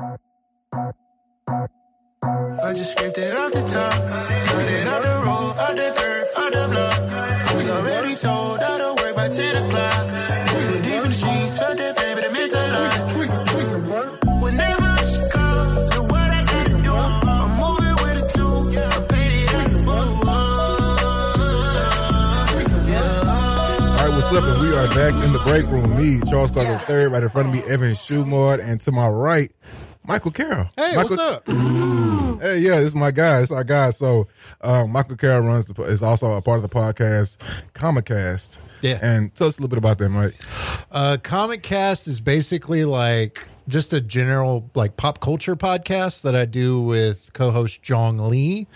I just scraped it off the top. Got it out the road, out the curve, out the block. I was already told I don't work by 10 o'clock. Too deep in the streets, felt that but it meant a lot. Whenever she calls, know what I gotta do. I'm moving with a two. I paid it the All right, what's up? And we are back in the break room. Me, Charles Carter III, right in front of me, Evan Shumard, and to my right, Micheal Carrell. Hey, Micheal, what's up? Hey, yeah, this is my guy. It's our guy. So, um, Micheal Carrell runs the, is also a part of the podcast, Comicast. Yeah. And tell us a little bit about them, right? Uh, Comicast is basically like just a general like pop culture podcast that I do with co-host Jong Lee.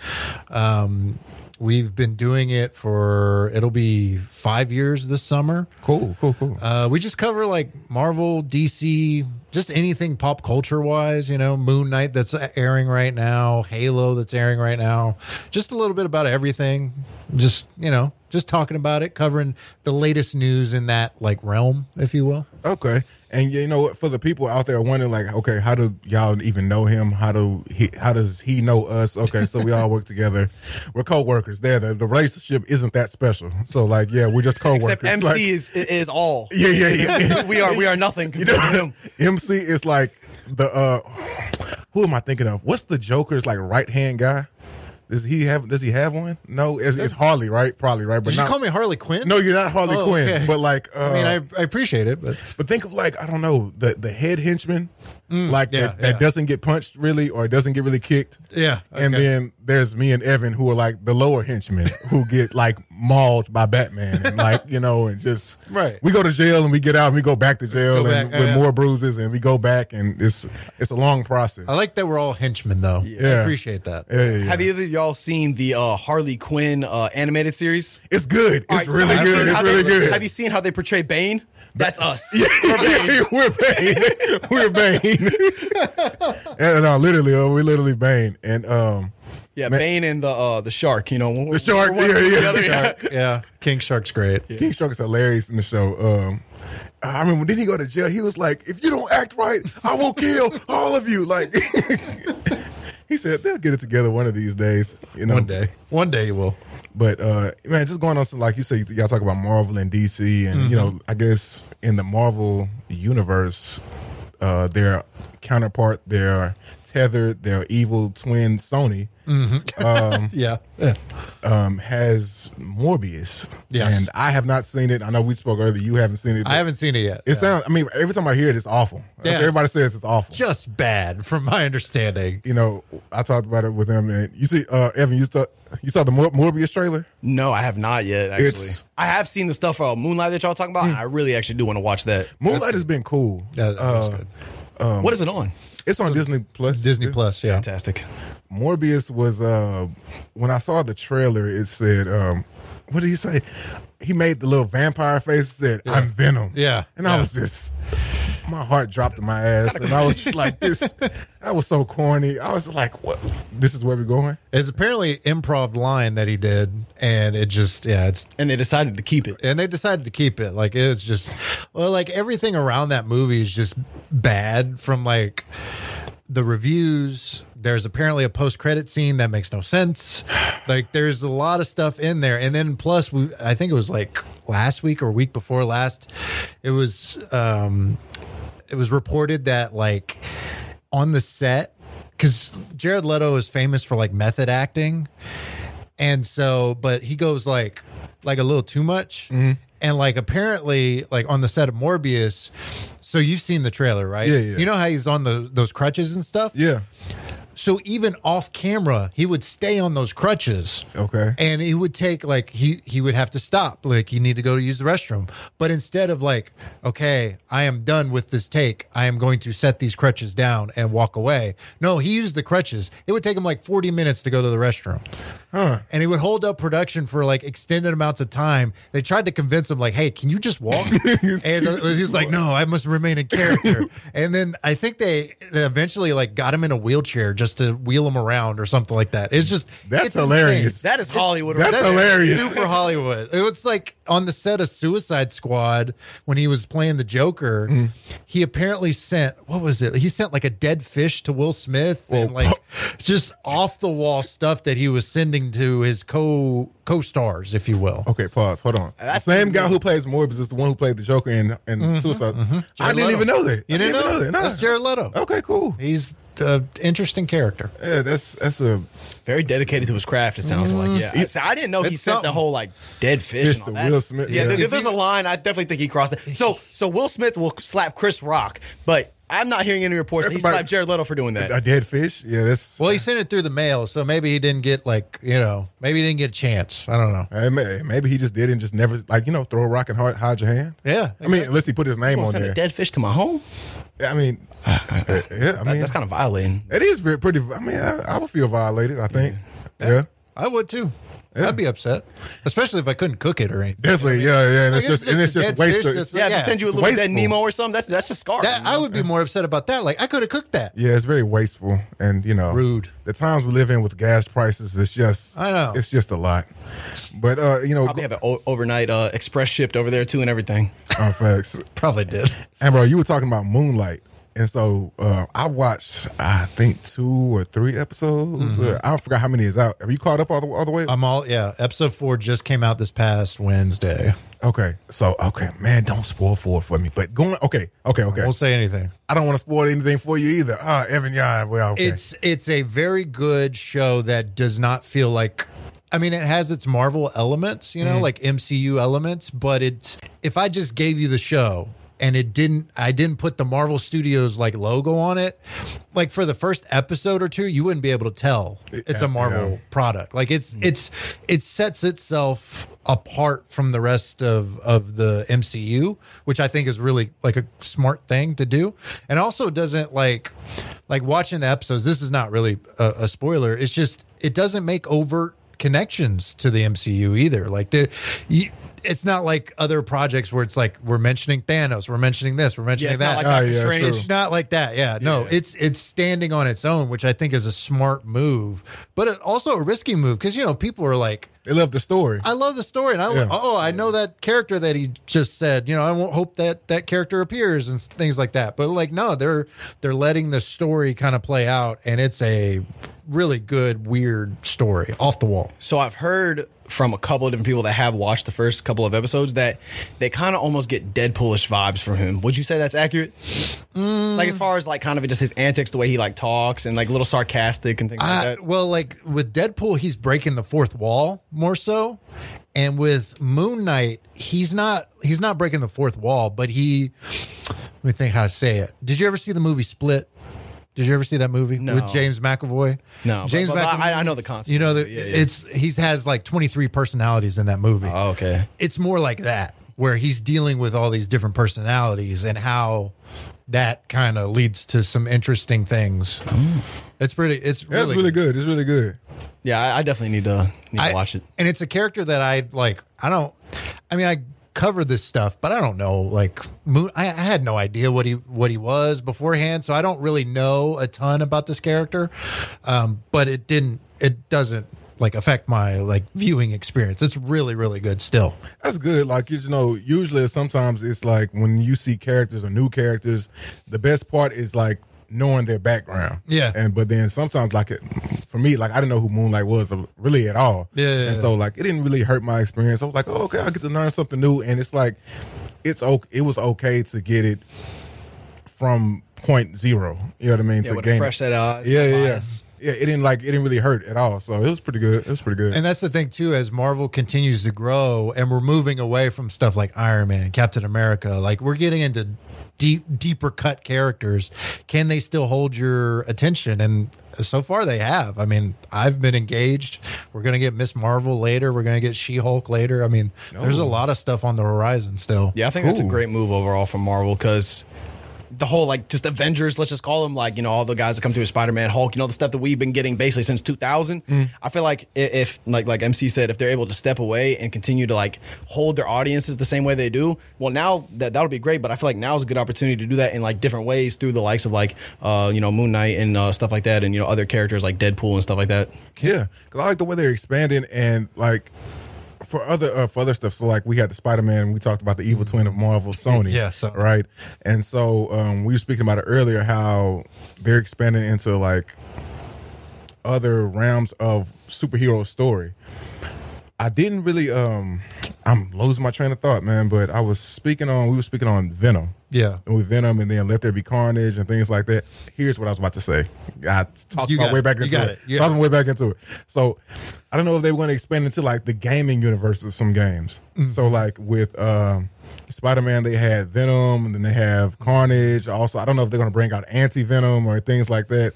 Um, we've been doing it for it'll be five years this summer. Cool, cool, cool. Uh, we just cover like Marvel, DC, just anything pop culture wise, you know, Moon Knight that's airing right now, Halo that's airing right now, just a little bit about everything. Just, you know, just talking about it, covering the latest news in that like realm, if you will. Okay. And you know what? For the people out there wondering, like, okay, how do y'all even know him? How do he? How does he know us? Okay, so we all work together. We're co-workers. There, the, the relationship isn't that special. So, like, yeah, we're just co-workers. Except MC Like, is is all. yeah, yeah, yeah. we are we are nothing You compared to know, him. MC is like the uh who am I thinking of? What's the Joker's like right hand guy? Does he have does he have one? No, it's, it's Harley, right? Probably, right? But Did you call me Harley Quinn? No, you're not Harley Oh, Quinn. okay. But like uh I mean, I, I appreciate it, but but think of like, I don't know, the the head henchman, like Mm, yeah, that, that yeah. doesn't get punched really or it doesn't get really kicked. yeah. And then there's me and Evan who are like the lower henchmen who get like mauled by Batman and like, you know, and just Right. We go to jail and we get out and we go back to jail Go and back, with yeah. more bruises and we go back and it's it's a long process. I like that we're all henchmen, though. Yeah. I Yeah. appreciate that. Yeah, yeah, yeah. Have either of y'all seen the uh, Harley Quinn uh, animated series? It's good. It's All right, so really have you good. seen It's really they- good. Have you seen how they portray Bane? That's us. we're Bane. we're Bane. and no, literally, uh, we're literally Bane. And um, Yeah, Man- Bane and the uh, the shark. You know, the shark. Yeah, yeah. yeah. Yeah. King Shark's great. King Shark is hilarious in the show. Um, I remember when did he go to jail? He was like, "If you don't act right, I will kill all of you." Like he said, they'll get it together one of these days. You know, One day. One day will. But uh, man, just going on to like you said, y'all talk about Marvel and DC, and you know, I guess in the Marvel universe, uh, their counterpart, their tethered, their evil twin Sony, Yeah. yeah. um, has Morbius. Yes. and I have not seen it. I know we spoke earlier. You haven't seen it. I haven't seen it yet. It sounds. I mean, every time I hear it, it's awful. Yeah, everybody says it's awful. just bad, from my understanding. you know, I talked about it with him, and you see, uh, Evan, you saw you saw the Mor- Morbius trailer. No, I have not yet. Actually, It's- I have seen the stuff uh, Moon Knight that y'all talking about. and I really actually do want to watch that. Moon Knight has been cool. Yeah, that was good. Um, what is it on? It's on Disney Plus. Disney Plus, yeah. Fantastic. Morbius was uh when I saw the trailer, it said, um, what did he say? He made the little vampire face, said, I'm Venom. Yeah, And I yeah. was just my heart dropped in my ass. And I was just like, this that was so corny. I was like, what this is where we're going? It's apparently an improv line that he did, and it just yeah, it's And they decided to keep it. and they decided to keep it. Like it's just well, like everything around that movie is just bad from like the reviews. There's apparently a post credit scene that makes no sense. Like there's a lot of stuff in there, and then plus we I think it was like last week or week before last, it was um it was reported that like on the set because Jared Leto is famous for like method acting, and so but he goes like like a little too much, mm-hmm. and like apparently like on the set of Morbius. So you've seen the trailer, right? Yeah, yeah. You know how he's on the those crutches and stuff. Yeah. So even off camera, he would stay on those crutches. Okay. And he would take like he he would have to stop, like you need to go to use the restroom. But instead of like, okay, I am done with this take, I am going to set these crutches down and walk away. No, he used the crutches. It would take him like forty minutes to go to the restroom. Huh. and he would hold up production for like extended amounts of time. They tried to convince him, like, "Hey, can you just walk?" and uh, he's like, "No, I must remain in character." and then I think they eventually like got him in a wheelchair just to wheel him around or something like that. It's just That's it's hilarious. insane. That is Hollywood. That's right there. hilarious. Super Hollywood. It was like on the set of Suicide Squad when he was playing the Joker. Mm. He apparently sent what was it? He sent like a dead fish to Will Smith and like just off the wall stuff that he was sending to his co co stars, if you will. Okay, pause. Hold on. The same guy good. who plays Morbius is the one who played the Joker in, in Suicide. I Mm-hmm, Jared didn't Leto. even know that. You I didn't know? even that. Nah. That's Jared Leto. Okay, cool. He's an interesting character. Yeah, that's that's a Very dedicated to his craft. It sounds like. Yeah, I, see, I didn't know he Mm-hmm. Sent the whole like dead fish. Fish and all to that. Will Smith, Yeah, yeah. there- there's a line. I definitely think he crossed it. So, so Will Smith will slap Chris Rock, but I'm not hearing any reports that he That's about- slapped Jared Leto for doing that. a dead fish. Yeah, that's Well, he sent it through the mail, so maybe he didn't get like you know, maybe he didn't get a chance. I don't know. Hey, maybe he just did and just never like you know throw a rock and hide, hide your hand. Yeah, I mean, unless he put his name gonna on send there. a dead fish to my home? I mean, uh, yeah, I That- mean, that's kind of violating. it is very pretty. I mean, I, I would feel violated. I think. Yeah, I would too. Yeah. I'd be upset, especially if I couldn't cook it or anything. definitely. Yeah, yeah. And Like, it's just it's and it's just a just dead fish wasted. Yeah, if Yeah, they send you a it's little dead wasteful. Nemo or something, that's that's a scar. That I would be more upset about that. Like I could have cooked that. Yeah, it's very wasteful, and you know, Rude. The times we live in with gas prices, it's just, I know. it's just a lot. But uh, you know, Probably have it o- overnight uh, express shipped over there too and everything. uh, facts. Probably did. And bro, you were talking about Moon Knight, and so uh, I watched, I think two or three episodes. Uh, I forgot how many is out. Have you caught up all the all the way? I'm all yeah. Episode four just came out this past Wednesday. okay, so okay, man, don't spoil it for me. But going, okay, okay, okay. Won't say anything. I don't want to spoil anything for you either. Ah, Evan, yeah, well, okay. It's it's a very good show that does not feel like. I mean, it has its Marvel elements, you know, like MCU elements. But it's if I just gave you the show and it didn't, I didn't put the Marvel Studios like logo on it. Like for the first episode or two, you wouldn't be able to tell it's a Marvel yeah. product. Like it's hmm. it's it sets itself apart from the rest of of the MCU, which I think is really like a smart thing to do, and also doesn't like like watching the episodes. This is not really a, a spoiler. It's just it doesn't make overt connections to the MCU either. Like the. You, it's not like other projects where it's like we're mentioning Thanos, we're mentioning this, we're mentioning Yeah, it's that. not like Doctor oh, yeah, Strange. true. It's not like that. Yeah. No, it's it's standing on its own, which I think is a smart move, but also a risky move because you know people are like, they love the story. I love the story, and I Yeah. oh I know that character that he just said. You know, I won't hope that that character appears and things like that. But like, no, they're they're letting the story kind of play out, and it's a really good weird story off the wall. So I've heard from a couple of different people that have watched the first couple of episodes that they kind of almost get Deadpoolish vibes from him. Would you say that's accurate? Like as far as like kind of just his antics, the way he like talks, and like a little sarcastic and things like Uh, that. well, like with Deadpool, he's breaking the fourth wall more so, and with Moon Knight, he's not he's not breaking the fourth wall, but he. Let me think how to say it. Did you ever see the movie Split? Did you ever see that movie No. with James McAvoy? No, James but McAvoy. I- I know the concept You know that. Yeah, yeah. it's he's has like twenty three personalities in that movie. Oh, okay. It's more like that, where he's dealing with all these different personalities and how that kind of leads to some interesting things. Oh. It's pretty. It's Yeah, it's really good. It's really good. Yeah, I, I definitely need to need to watch it. And it's a character that I like. I don't. I mean, I cover this stuff, but I don't know. Like, Moon, I, I had no idea what he what he was beforehand, so I don't really know a ton about this character. Um, but it didn't. It doesn't like affect my like viewing experience. It's really really good still. That's good. Like you know, usually sometimes it's like when you see characters or new characters, the best part is like knowing their background. Yeah. And but then sometimes like it, for me, like I didn't know who Moon Knight was really at all. Yeah, yeah, And so like it didn't really hurt my experience. I was like, oh, okay, I get to learn something new, and it's like it's okay. It was okay to get it from point zero. You know what I mean? Yeah, to with gain fresh it. set eyes, Yeah, yeah, yeah. Bias. Yeah, it didn't like it didn't really hurt at all. So it was pretty good. It was pretty good. And that's the thing too, as Marvel continues to grow and we're moving away from stuff like Iron Man, Captain America, like we're getting into deep deeper cut characters. Can they still hold your attention? And so far they have. I mean, I've been engaged. We're gonna get Miss Marvel later. We're gonna get She Hulk later. I mean, there's a lot of stuff on the horizon still. Yeah, I think that's a great move overall from Marvel because the whole like just Avengers, let's just call them like you know all the guys that come through a Spider Man, Hulk, you know the stuff that we've been getting basically since 2000. Mm. I feel like if like like MC said, if they're able to step away and continue to like hold their audiences the same way they do, well now that that'll be great. But I feel like now is a good opportunity to do that in like different ways through the likes of like uh you know Moon Knight and uh, stuff like that, and you know other characters like Deadpool and stuff like that. Yeah, because I like the way they're expanding and like for other uh, for other stuff. So like we had the Spider Man. We talked about the evil twin of Marvel, Sony. Yeah, Sony. right. And so um, we were speaking about it earlier how they're expanding into like other realms of superhero story. I didn't really. um I'm losing my train of thought, man. But I was speaking on. We were speaking on Venom. Yeah. And with Venom, and then Let There Be Carnage, and things like that. Here's what I was about to say. I talked You my way it. back into got it. it. Yeah. Talked my way back into it. So I don't know if they were going to expand into like the gaming universe of some games. Mm-hmm. So like with um, Spider Man, they had Venom, and then they have Carnage. Also, I don't know if they're going to bring out Anti Venom or things like that.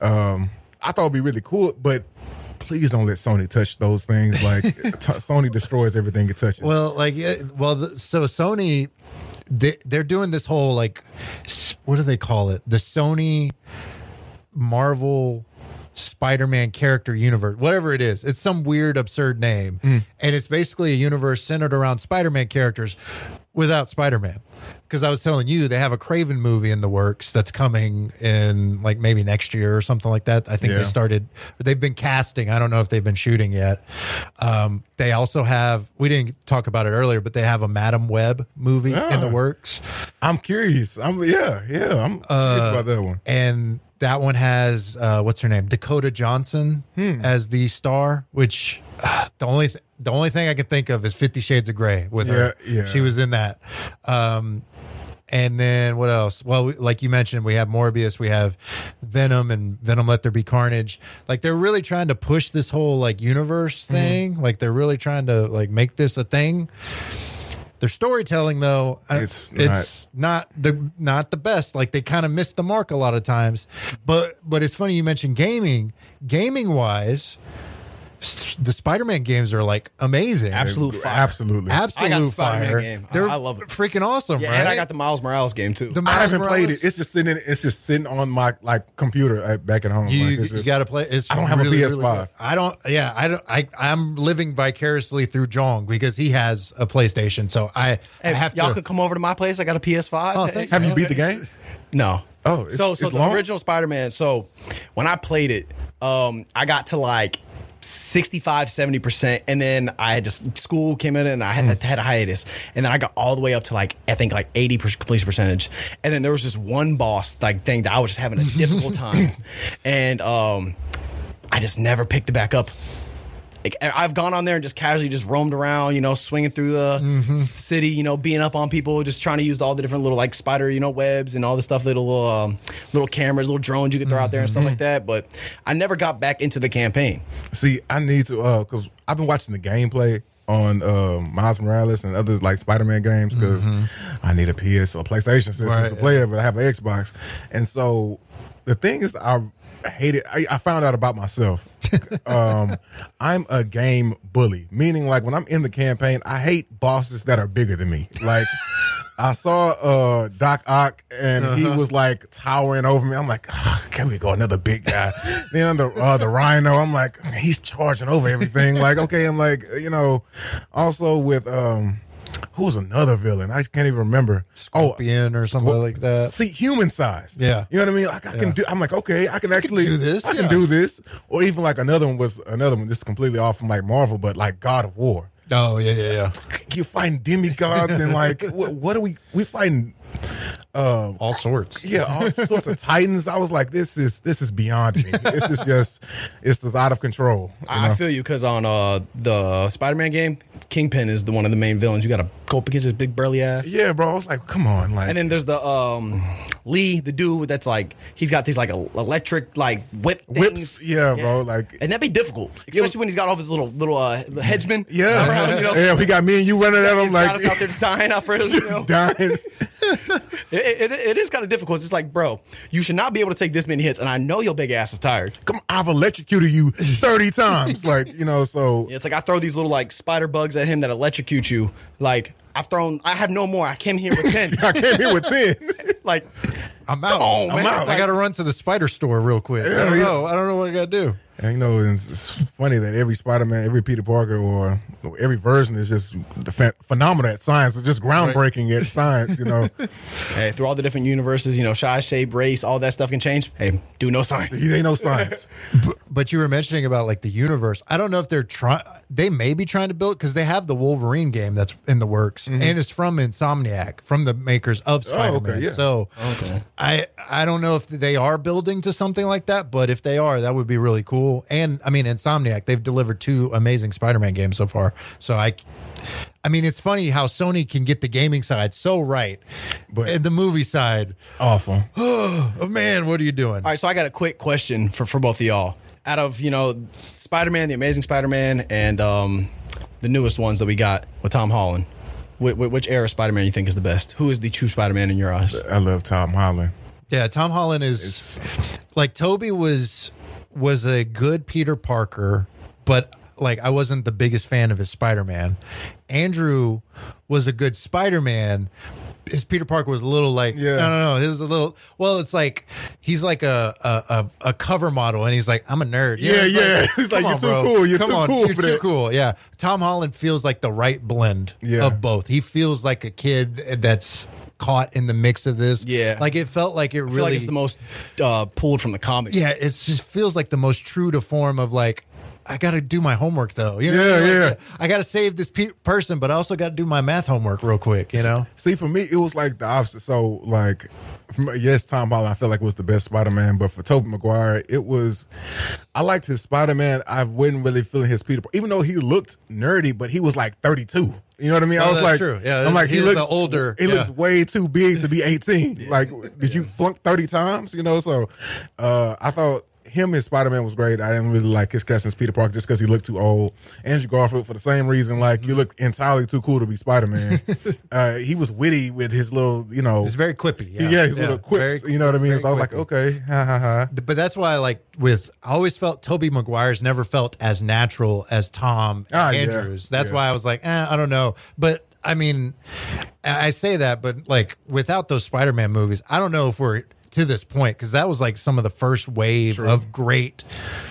Um, I thought it'd be really cool, but. Please don't let Sony touch those things. Like t- Sony destroys everything it touches. Well, like, yeah, well, the, so Sony, they, they're doing this whole like, what do they call it? The Sony Marvel Spider-Man character universe, whatever it is. It's some weird, absurd name, hmm. and it's basically a universe centered around Spider-Man characters without Spider-Man. Because I was telling you, they have a Kraven movie in the works that's coming in like maybe next year or something like that. I think Yeah. they started. They've been casting. I don't know if they've been shooting yet. Um, they also have. We didn't talk about it earlier, but they have a Madame Web movie in the Ah. works. I'm curious. I'm yeah, yeah. I'm curious Uh, about that one. and that one has uh, what's her name Dakota Johnson Hmm. as the star, which the only th- the only thing I can think of is Fifty Shades of Grey with her. Yeah, yeah. She was in that. Um, and then what else? Well, we, like you mentioned, we have Morbius, we have Venom, and Venom Let There Be Carnage. Like they're really trying to push this whole like universe Hmm. thing. Like they're really trying to like make this a thing. Their storytelling, though, I- It's it's not the not the best. Like they kind of miss the mark a lot of times. But but it's funny you mentioned gaming. Gaming wise, the Spider-Man games are like amazing. Absolute fire. Absolutely. absolute I got the Spider-Man fire. game. I- They're I love it. Freaking awesome, Yeah, right? and I got the Miles Morales game too. The I Miles haven't played it. It's just sitting. It's just sitting on my like computer uh, back at home. You, like, you got to play. It's I don't have a really, PS5. really. I don't. Yeah, I don't. I I'm living vicariously through Jong because he has a PlayStation. So I, I have y'all to. could come over to my place. I got a PS5. Oh, thanks, Have you beat the game? No. Oh, it's- so so it's the long? original Spider-Man. So when I played it, um, I got to like 65 70% and then i had just school came in and i had, had a hiatus. And then i got all the way up to like i think like 80 per- completion percentage. And then there was this one boss like thing that i was just having a difficult time. And um i just never picked it back up like, I've gone on there and just casually just roamed around, you know, swinging through the Mm-hmm. city, you know, being up on people, just trying to use all the different little like spider, you know, webs and all the stuff, little um, little cameras, little drones you could throw out there and stuff Mm-hmm. like that. But I never got back into the campaign. See, I need to uh because I've been watching the gameplay on um, Miles Morales and other like Spider-Man games because I need a PS or a PlayStation system Right, to play it, but I have an Xbox, and so the thing is, I hate it. I, I found out about myself. um, I'm a game bully, meaning like when I'm in the campaign, I hate bosses that are bigger than me. Like. I saw uh, Doc Ock and he was like towering over me. I'm like, oh, can we go another big guy? then the uh, the Rhino, I'm like, he's charging over everything. like, okay, I'm like, you know. Also with um, who's another villain? I can't even remember. Oh, Scorpion or something like that. See, human sized. Yeah. you know what I mean. Like I can do. I'm like, okay, I can actually do this, I can do this. Or even like another one was another one. This is completely off from like Marvel, but like God of War Oh yeah, yeah, yeah. you fighting demigods and like what, what are we we fighting All sorts. yeah all sorts of titans i was like this is this is beyond me this is just it's just out of control I feel you because on uh, the Spider-Man game, Kingpin is the one of the main villains. You got to go up against his big burly ass. yeah bro i was like come on like And then there's the um, Lee, the dude that's like he's got these like electric like whip whips yeah, bro like and that'd be difficult, especially when he's got all his little little uh, headsmen. yeah around, you know? yeah we got me and you running at him like out there just dying Alfredo's. You know? dying It, it, it is kind of difficult. It's like, bro, you should not be able to take this many hits, and I know your big ass is tired. come on, i've electrocuted you 30 times like you know so It's like I throw these little like spider bugs at him that electrocute you. Like I've thrown, I have no more. I came here with ten. i came here with 10 Like, I'm out. on, I'm man. out. I got to run to the spider store real quick. I don't know. I don't know what I got to do. And you know, it's, it's funny that every Spider-Man, every Peter Parker, or every version is just phenomenal at science. It's just groundbreaking at science. You know, hey, through all the different universes, you know, size, shape, race, all that stuff can change. Hey, do no science. he ain't no science. But you were mentioning about like the universe. I don't know if they're trying. They may be trying to build because they have the Wolverine game that's in the works, and it's from Insomniac, from the makers of Spider-Man. Mm-hmm. Oh, okay, yeah. So Okay. I I don't know if they are building to something like that, but if they are, that would be really cool. And I mean, Insomniac, they've delivered two amazing Spider-Man games so far. So I. I mean, it's funny how Sony can get the gaming side so right, But- and the movie side, Awful. oh man, what are you doing? All right, so I got a quick question for, for both of y'all. Out of, you know, Spider Man, The Amazing Spider Man, and um, the newest ones that we got with Tom Holland, which, which era Spider Man you think is the best? Who is the true Spider Man in your eyes? I love Tom Holland. Yeah, Tom Holland is like Tobey was was a good Peter Parker, but like I wasn't the biggest fan of his Spider-Man. Andrew was a good Spider-Man. His Peter Parker was a little like Yeah. no no no he was a little well it's like he's like a a, a, a cover model and he's like I'm a nerd You know, Yeah, it's yeah. It's like, come you're on, too bro. cool. You're come too on cool you're too that. cool yeah Tom Holland feels like the right blend Yeah. of both he feels like a kid that's caught in the mix of this Yeah. like it felt like it I really feel like it's the most uh, pulled from the comics. yeah, it just feels like the most true to form of like, I got to do my homework though. You know, Yeah, Like, yeah. I got to save this pe- person, but I also got to do my math homework real quick. You know, See, for me, it was like the opposite. So, like, yes, Tom Holland, I feel like was the best Spider Man, but for Tobey Maguire, it was. I liked his Spider Man. I wasn't really feeling his Peter, even though he looked nerdy, but he was like thirty two. You know what I mean? Oh, I was like, true. Yeah, I'm like, he he, looks older- He looks way too big to be eighteen. Like, did you flunk thirty times? You know, so uh, I thought. Him as Spider Man was great. I didn't really like his cast as Peter Parker just because he looked too old. Andrew Garfield for the same reason. Like you look entirely too cool to be Spider Man. uh, he was witty with his little, you know, he's very quippy. Yeah, yeah, his little very- quips. you know what I mean? So I was like, okay, ha ha ha. But that's why, I like, with I always felt Tobey Maguire's never felt as natural as Tom Ah, yeah. Andrews. That's Yeah. why I was like, eh, I don't know. But I mean, I I say that, but like, without those Spider-Man movies, I don't know if we're to this point because that was like some of the first wave of great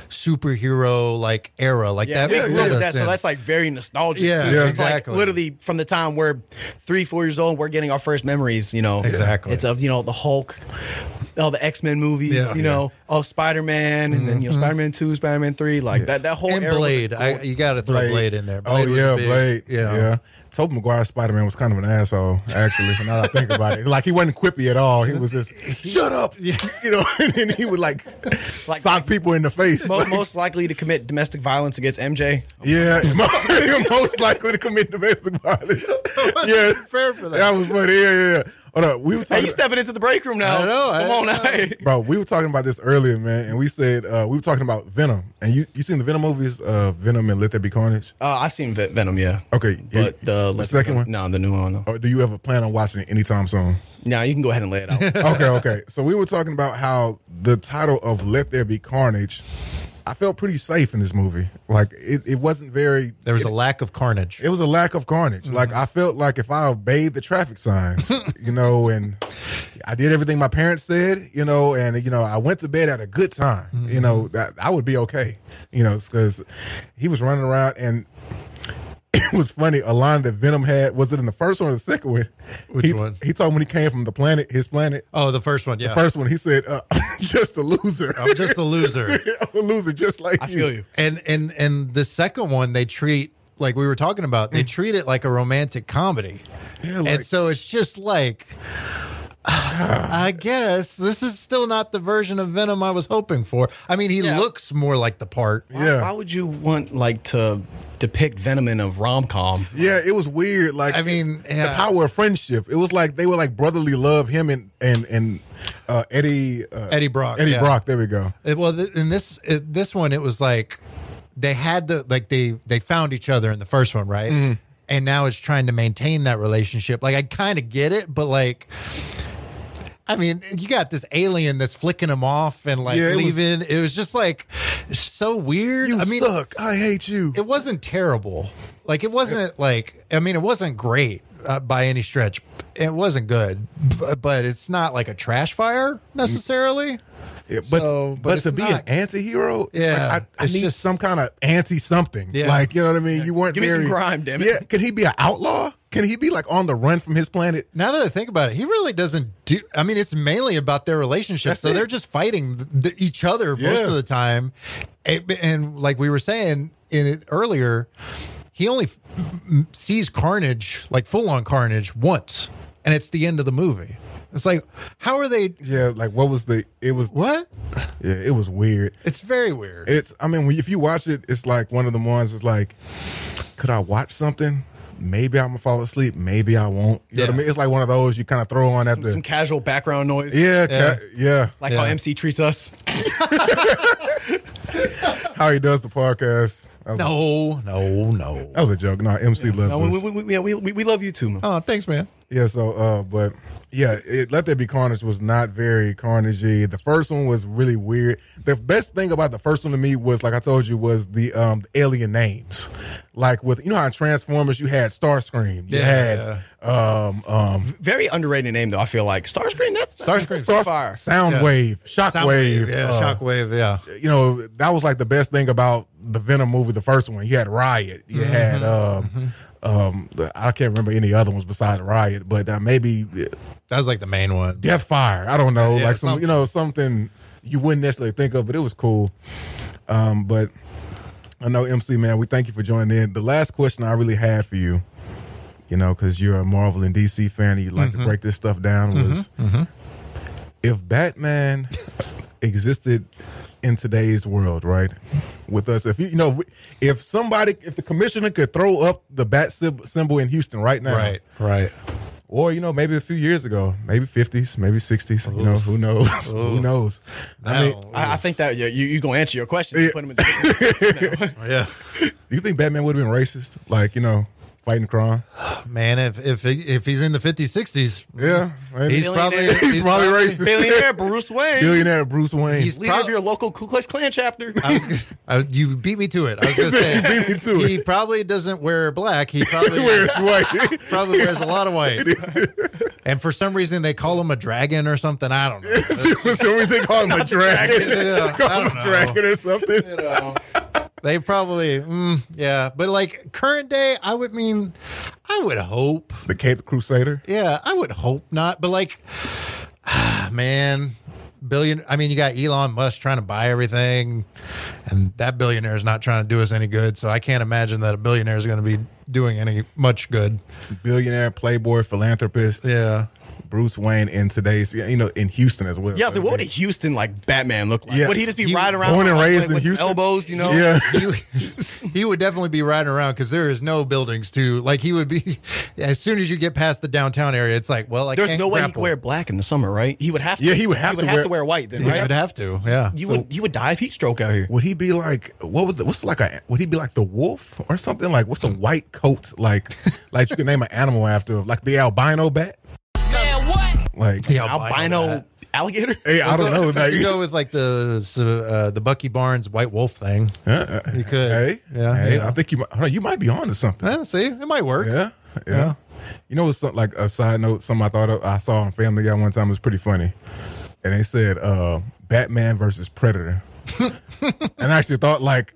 superhero like era. Like Yeah, that. yeah, yeah. that, so that's like very nostalgic. Yeah, too. yeah, it's exactly. like literally from the time we're three, four years old, we're getting our first memories. You know, Exactly. It's of you know the Hulk, all the X Men movies. Yeah. Mm-hmm. you know, oh Spider Man, and then you know Spider Man Two, Spider Man Three, like that. That whole and Blade. I, you got to throw Blade. in there. oh Blade was yeah, Blade. you know. Yeah. Tobey Maguire's Spider Man was kind of an asshole, actually. For now that I think about it, like he wasn't quippy at all. He was just shut up, you know. And then he would like, Like- sock people in the face. Mo- most likely to commit domestic violence against MJ. Yeah, most likely to commit domestic violence. yeah, fair for that. That was funny. Yeah, yeah. yeah. Hold on, we were Hey, talking. you stepping into the break room now? I know, I Come on, know. hey. Bro, we were talking about this earlier, man, and we said uh, we were talking about Venom, and you you seen the Venom movies, uh, Venom and Let There Be Carnage? Uh, I seen Ven- Venom, yeah. Okay, yeah, But the, the second one, no, the new one. No. or do you ever plan on watching it anytime soon? Now you can go ahead and lay it out. okay, okay. So we were talking about how the title of Let There Be Carnage, I felt pretty safe in this movie. Like it, it wasn't very. There was it, a lack of carnage. it was a lack of carnage. Like mm-hmm. I felt like if I obeyed the traffic signs, you know, and I did everything my parents said, you know, and you know, I went to bed at a good time, you mm-hmm. know, that I would be okay, you know, because he was running around and. It was funny. A line that Venom had was it in the first one or the second one? Which he, one? He told him when he came from the planet, his planet. oh, the first one. Yeah. the First one, he said, uh, "Just a loser. I'm just a loser. I'm a loser, just like I feel you. And and and the second one they treat like we were talking about, they treat it like a romantic comedy. Yeah, like- and so it's just like I guess this is still not the version of Venom I was hoping for. I mean, he Yeah. looks more like the part. Why, Yeah. why would you want like to depict Venom in a rom com? Yeah, it was weird. Like I mean, the yeah. power of friendship. It was like they were like brotherly love. Him and and and uh, Eddie uh, Eddie Brock, Eddie yeah. Brock. There we go. It- well, th- in this it, this one, it was like they had the like they they found each other in the first one, right? Mm-hmm. And now it's trying to maintain that relationship. Like I kind of get it, but like. I mean, you got this alien that's flicking him off and like Yeah, it was- leaving. it was just like so weird. You I mean, suck. I hate you. it wasn't terrible. Like it wasn't like I mean, it wasn't great. uh, by any stretch. It wasn't good, but, but it's not like a trash fire necessarily. Yeah, but So, but but, to be not- an anti-hero, Yeah, like, I, I need just- some kind of anti something. Yeah. Like you know what I mean? You weren't Give me some very grime, damn it. Yeah, could he be an outlaw? Can he be like on the run from his planet? Now that I think about it, he really doesn't do. I mean, it's mainly about their relationship. That's so it. they're just fighting th- th- each other most Yeah. of the time. And, and like we were saying in it earlier, he only sees carnage, like full on carnage, once, and it's the end of the movie. It's like, how are they? Yeah, like what was the? It was What? yeah, it was weird. It's very weird. It's I mean, if you watch it, it's like one of the ones. It's like, could I watch something? Maybe I'm gonna fall asleep. Maybe I won't. You know what I mean? It's like one of those you kind of throw on at Some, the some casual background noise. yeah, Yeah. ca- yeah. Like how MC treats us. How he does the podcast. No, no, no. that was a joke. No, MC loves No, we, us. we, we, yeah, we, we, we love you too, man. Oh, thanks, man. Yeah, so uh but yeah, it, Let There Be Carnage was not very carnagey. The first one was really weird. The best thing about the first one to me was like I told you was the um alien names. Like with you know how in Transformers you had Starscream, you Yeah. had um um Very underrated name, though, I feel like. Starscream, that's Starscream. Star fire. Soundwave, Shockwave. yeah, uh, shockwave, yeah. you know, that was like the best thing about the Venom movie, the first one. You had Riot. You Mm-hmm. had um um I can't remember any other ones besides Riot, but uh, maybe That was like the main one. Deathfire. I don't know, Yeah, like some, something. you know, something you wouldn't necessarily think of, but it was cool. Um, but I know MC man, we thank you for joining in. The last question I really had for you, you know, because you're a Marvel and DC fan, and you like Mm-hmm. to break this stuff down, was if Batman existed in today's world, right, with us, if you, you know, if somebody, if the commissioner could throw up the bat symbol in Houston right now, Right, right. or you know maybe a few years ago maybe 50s maybe 60s you know who knows? Who knows? I mean I, I think that yeah, you you gonna answer your question. You put him in the Yeah. do you think batman would have been racist? Like you know fighting crime Man, if if if he's in the 50s, 60s, yeah maybe. he's Billionaire. probably He's probably racist. billionaire Bruce Wayne, billionaire bruce wayne He's leader Prob- of your local Ku Klux Klan chapter. I was, I, you beat me to it. I was going to say You beat me to he it. probably doesn't wear black. He probably wears white probably wears a lot of white. and for some reason they call him a dragon or something. I don't know. so we think call him a dragon Yeah, call I him don't a know. dragon or something You know, they probably mm, yeah, but like current day, I would mean, I would hope. the cape crusader Yeah, I would hope not. But like, ah, man, billion. I mean, you got Elon Musk trying to buy everything, and that billionaire is not trying to do us any good. So I can't imagine that a billionaire is going to be doing any much good. billionaire playboy philanthropist Yeah. Bruce wayne in today's you know in houston as well yeah, so what would a Houston like Batman look like? Yeah. Would he just be He- riding around born and like, raised like, in with Houston? elbows? You know, yeah he, he would definitely be riding around because there is no buildings to like. He would be as soon as you get past the downtown area. It's like, well, I There's can't no way he grapple. could wear black in the summer, right? He would have. To, Yeah, he would have he would to have wear- to wear white then, He would have to. Yeah. You would you would die of heat stroke out here. Would he be like what would the, what's like a would he be like the wolf or something like what's a white coat like like you can name an animal after like the albino bat Man, what? Like The Albino bat. alligator. hey I don't know like, you go with like the uh, the Bucky Barnes White Wolf thing. uh, You could. hey Yeah, hey yeah. I think you might hold you might be on to something Eh, see, it might work. yeah yeah, you know it's like a side note something I thought of, I saw on Family Guy one time it was pretty funny and they said uh Batman versus Predator. And I actually thought like,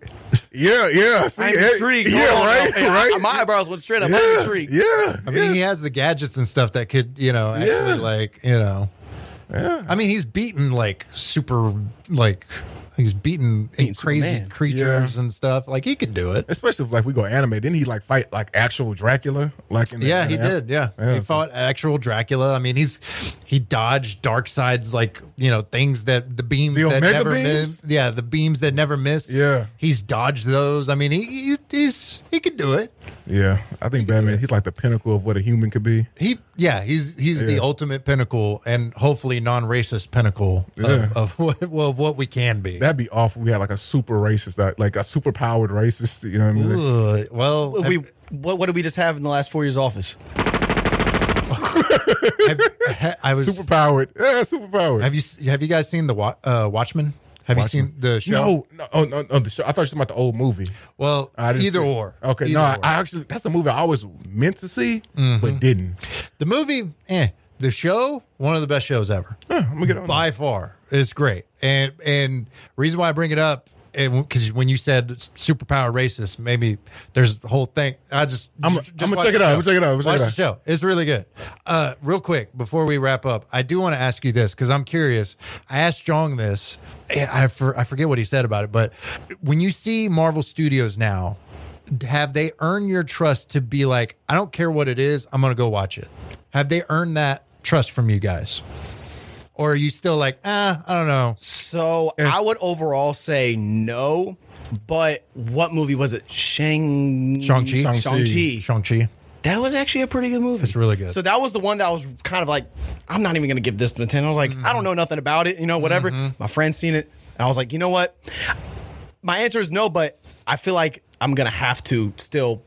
yeah, yeah, see, I'm intrigued. Yeah, Hold on, right, hey, right. My eyebrows went straight up. I'm yeah, intrigued. yeah, I mean, he has the gadgets and stuff that could, you know, actually Yeah. like, you know. yeah. I mean, he's beaten like super, like he's beaten Beaten crazy Superman. creatures and stuff. Like he could do it. Especially if like we go anime, didn't he like fight like actual Dracula? Like in the, Yeah, in he the- did. Yeah, Yeah, he so- fought actual Dracula. I mean, he's he dodged Darkseid's like you know things that the beams The that Omega never beams? miss. Yeah, the beams that never miss. Yeah. he's dodged those. I mean, he, he he's he could do it. Yeah, I think Batman. He's like the pinnacle of what a human could be. He yeah, he's he's the Yeah. ultimate pinnacle and hopefully non-racist pinnacle Yeah. of, of what well, of what we can be. That'd be awful. We had like a super racist, like- like a super powered racist. You know what I mean? Ugh, well, We what what did we just have in the last four years office? Have, I was Super powered. Yeah, super powered. have you have you guys seen the uh, Watchmen? Have you seen the show? No, no, oh, no, no, the show. I thought you were talking about the old movie. Well, either or. Okay, Either no, I, or. I actually that's a movie I always meant to see, Mm-hmm. but didn't. the movie, eh. The show, one of the best shows ever. Huh, I'm gonna get on. that. by far it's great and and reason why i bring it up because when you said superpower racist maybe there's a whole thing. I just I'm- just I'm gonna check it out. I'm gonna check it out. I'm gonna check watch the show. It's really good. Uh real quick before we wrap up i do want to ask you this because i'm curious. I asked Jong this I, for, I forget what he said about it but when you see marvel studios now have they earned your trust to be like i don't care what it is i'm gonna go watch it have they earned that trust from you guys or are you still like, ah, I don't know. So I would overall say no. But what movie was it? Shang Shang-Chi? Shang-Chi. Shang-Chi. That was actually a pretty good movie. It's really good. So that was the one that was kind of like, I'm not even gonna give this the ten. I was like, I don't know nothing about it, you know, whatever. My friend's seen it, and I was like, you know what? My answer is no, but I feel like I'm gonna have to still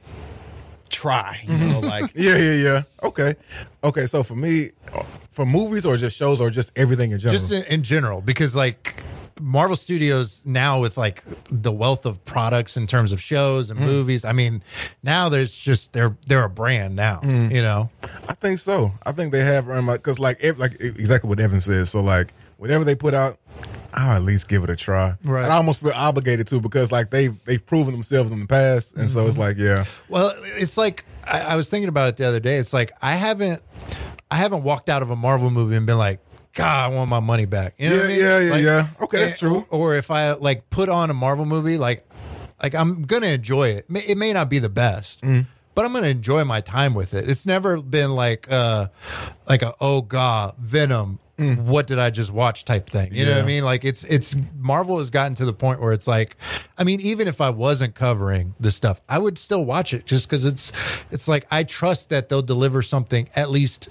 try. You know, like Yeah, yeah, yeah. Okay, okay. So for me, uh, for movies or just shows or just everything in general. Just in, in general, because like Marvel Studios now with like the wealth of products in terms of shows and movies. I mean, now there's just they're they're a brand now. You know, I think so. I think they have earned my because like ev- like exactly what Evan says. So like whatever they put out, I'll at least give it a try. Right. And I almost feel obligated to because like they've they've proven themselves in the past, and so it's like yeah, Well, it's like I, I was thinking about it the other day. It's like I haven't I haven't walked out of a Marvel movie and been like, God, I want my money back. You know what I Yeah, mean? yeah, yeah, Like, yeah. Okay, that's eh, true. Or if I like put on a Marvel movie, like like I'm gonna enjoy it. It may not be the best. Mm. But I'm gonna enjoy my time with it. It's never been like uh like a oh god Venom. What did I just watch type thing? You know what I Mm. Mean? Like it's it's Marvel has gotten to the point where it's like, I mean, even if I wasn't covering the stuff, I would still watch it just because it's it's like I trust that they'll deliver something at least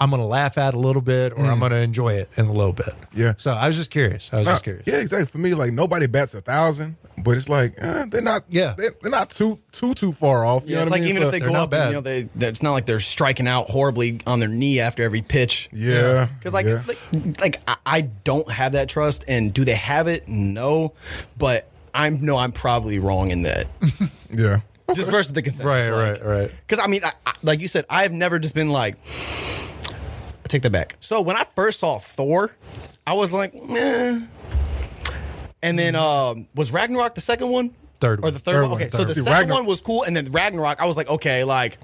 I'm gonna laugh at a little bit or I'm gonna enjoy it in a little bit. Mm. Yeah. So I was just curious. I was just Uh, curious. yeah, exactly. For me, like nobody bats a thousand, but it's like eh, they're not. Yeah. they're, they're not too too too far off. You yeah, know it's what I like mean? even So- if they go up, bad. you know, they, they it's not like they're striking out horribly on their knee after every pitch. yeah, Because like, yeah. like, like I, I don't have that trust, and do they have it? No, but I'm no, I'm probably wrong in that. yeah. just versus the consensus, Right, right, right. Because I mean, I, I, like you said, I've never just been like, I take that back. So when I first saw Thor, I was like, eh. And then um, was Ragnarok the second one? Third or the third, Third one? one, Okay, so the. See, second Ragnarok- one was cool, and then Ragnarok, I was like, okay, like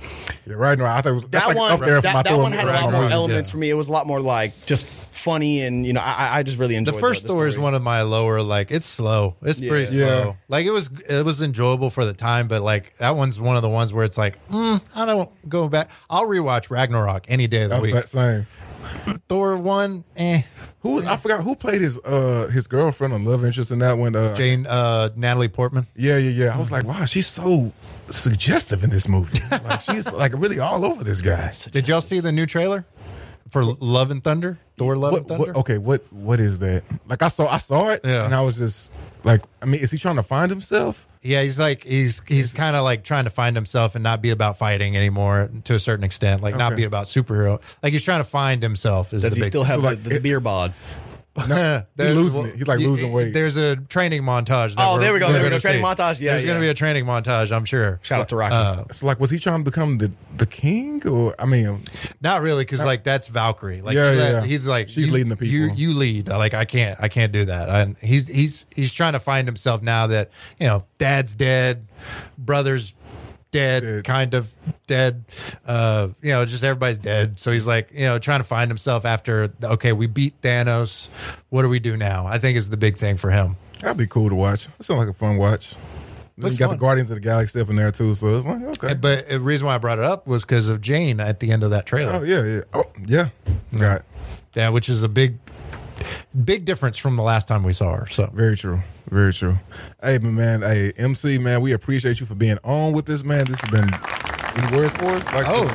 Yeah, right now I thought it was that's that like one, up there for that, my that Thor- one had a lot Ragnarok more elements yeah. for me. It was a lot more like just funny, and you know, I, I just really enjoyed that. The enjoyed first Thor is story. one of my lower. Like it's slow. It's pretty Yeah. slow. Like it was. It was enjoyable for the time, but like that one's one of the ones where it's like, mm, I don't go back. I'll rewatch Ragnarok any day of the That's week. that same. Thor one, eh. Who I forgot who played his uh his girlfriend or love interest in that one. Uh, Jane, uh, Natalie Portman. Yeah, yeah, yeah. I was like, wow, she's so suggestive in this movie. like she's like really all over this guy. Did y'all see the new trailer for Love and Thunder? Thor Love What, and Thunder. what, okay, what what is that? Like I saw I saw it Yeah. and I was just like, I mean, is he trying to find himself? Yeah, he's like he's he's kind of like trying to find himself and not be about fighting anymore to a certain extent. Like not be about superhero. Like he's trying to find himself. Is Does the he big still have So, like, the, the it- beer bod? No, he's There's- losing it. He's like y- losing weight. There's a training montage. that Oh, there we go, there we go. Training see. montage. Yeah, there's yeah. going to be a training montage. I'm sure. Shout out to Rocky. Uh, It's like, was he trying to become the the king or I mean, not really, because like that's Valkyrie. Like Yeah, that- yeah, yeah. he's like She's leading the people. You people. you lead. Like I can't I can't do that. And he's he's he's trying to find himself now that you know dad's dead, brother's dead, kind of dead. Uh, you know, just everybody's dead. So he's like you know trying to find himself after. Okay, we beat Thanos. What do we do now? I think is the big thing for him. that'd be cool to watch. It sounds like a fun watch. Then Looks you got fun. the Guardians of the Galaxy up in there too, so it's like okay. But the reason why I brought it up was because of Jane at the end of that trailer. Oh yeah, yeah. Oh yeah. Got it. Yeah, which is a big, big difference from the last time we saw her. So Very true. Very true. Hey, man, hey, MC, man, we appreciate you for being on with this, man. This has been any words for us? Like, Oh,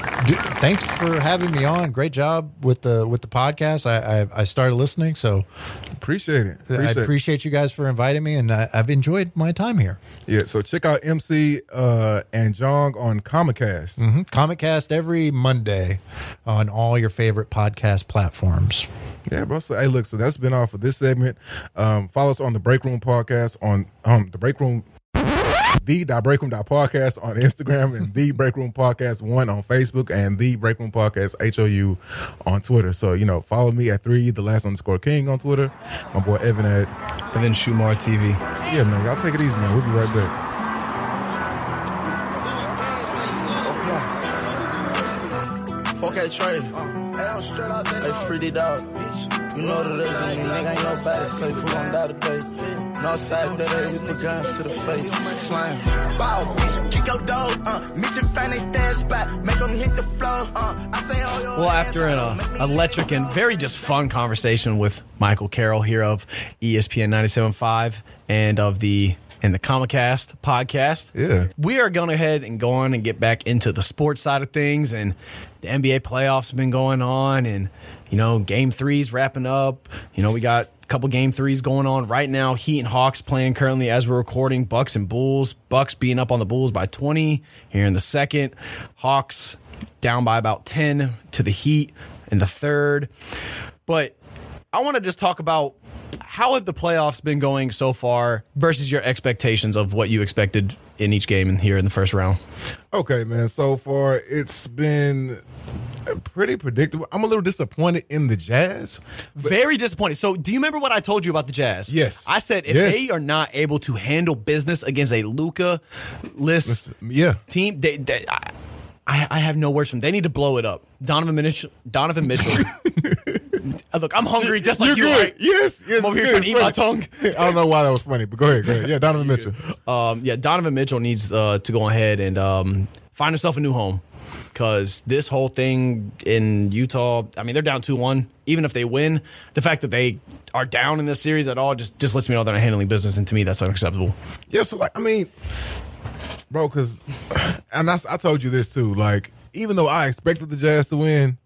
thanks for having me on. Great job with the with the podcast. I I, I started listening, so appreciate it. I Appreciate it. you guys for inviting me, and I, I've enjoyed my time here. Yeah, so check out MC uh, and Jong on Comicast. Mm-hmm. Comicast every Monday on all your favorite podcast platforms. Yeah, bro. So, hey, look. So that's been all for this segment. Um, follow us on the Break Room podcast on um the Break Room. The Break Room podcast on Instagram and the Break Room Podcast One on Facebook and the Break Room Podcast HOU on Twitter. So you know, follow me at three the last underscore king on Twitter. My boy Evan at Evan Shumard TV. so yeah man. Y'all take it easy, man. We'll be right back. Okay, Trey. Hey, free the dog. You know the legend, nigga ain't nobody safe. Who gon' die today? Northside, that A with the guns to the face. Slam. Bow, bitch, kick your dog. Uh, mission find they stand spot. Make them hit the floor. Uh, I say all your Well, after an uh, electric and very just fun conversation with Michael Carroll here of ESPN 97.5 and of the and the Comicast podcast. Yeah. We are going ahead and go on and get back into the sports side of things and the NBA playoffs have been going on and you know, game 3's wrapping up. You know, we got a couple game 3s going on right now. Heat and Hawks playing currently as we're recording. Bucks and Bulls. Bucks being up on the Bulls by 20 here in the second. Hawks down by about 10 to the Heat in the third. But I want to just talk about how have the playoffs been going so far versus your expectations of what you expected in each game and here in the first round. Okay, man. So far, it's been pretty predictable. I'm a little disappointed in the Jazz. Very disappointed. So, do you remember what I told you about the Jazz? Yes. I said if Yes. they are not able to handle business against a Luca list Yeah. team, they, they I, I have no words for them. They need to blow it up. Donovan Mitchell. Donovan Mitchell. Uh, Look, I'm hungry just like You're you, good. right? Yes, yes. I'm over here trying to eat my tongue. I don't know why that was funny, but go ahead, go ahead. Yeah, Donovan Mitchell. um, yeah, Donovan Mitchell needs uh, to go ahead and um, find himself a new home because this whole thing in Utah, I mean, they're down 2 1. Even if they win, the fact that they are down in this series at all just, just lets me know they're not handling business. And to me, that's unacceptable. Yeah, so like I mean, bro, because and I, I told you this too. Like, even though I expected the Jazz to win,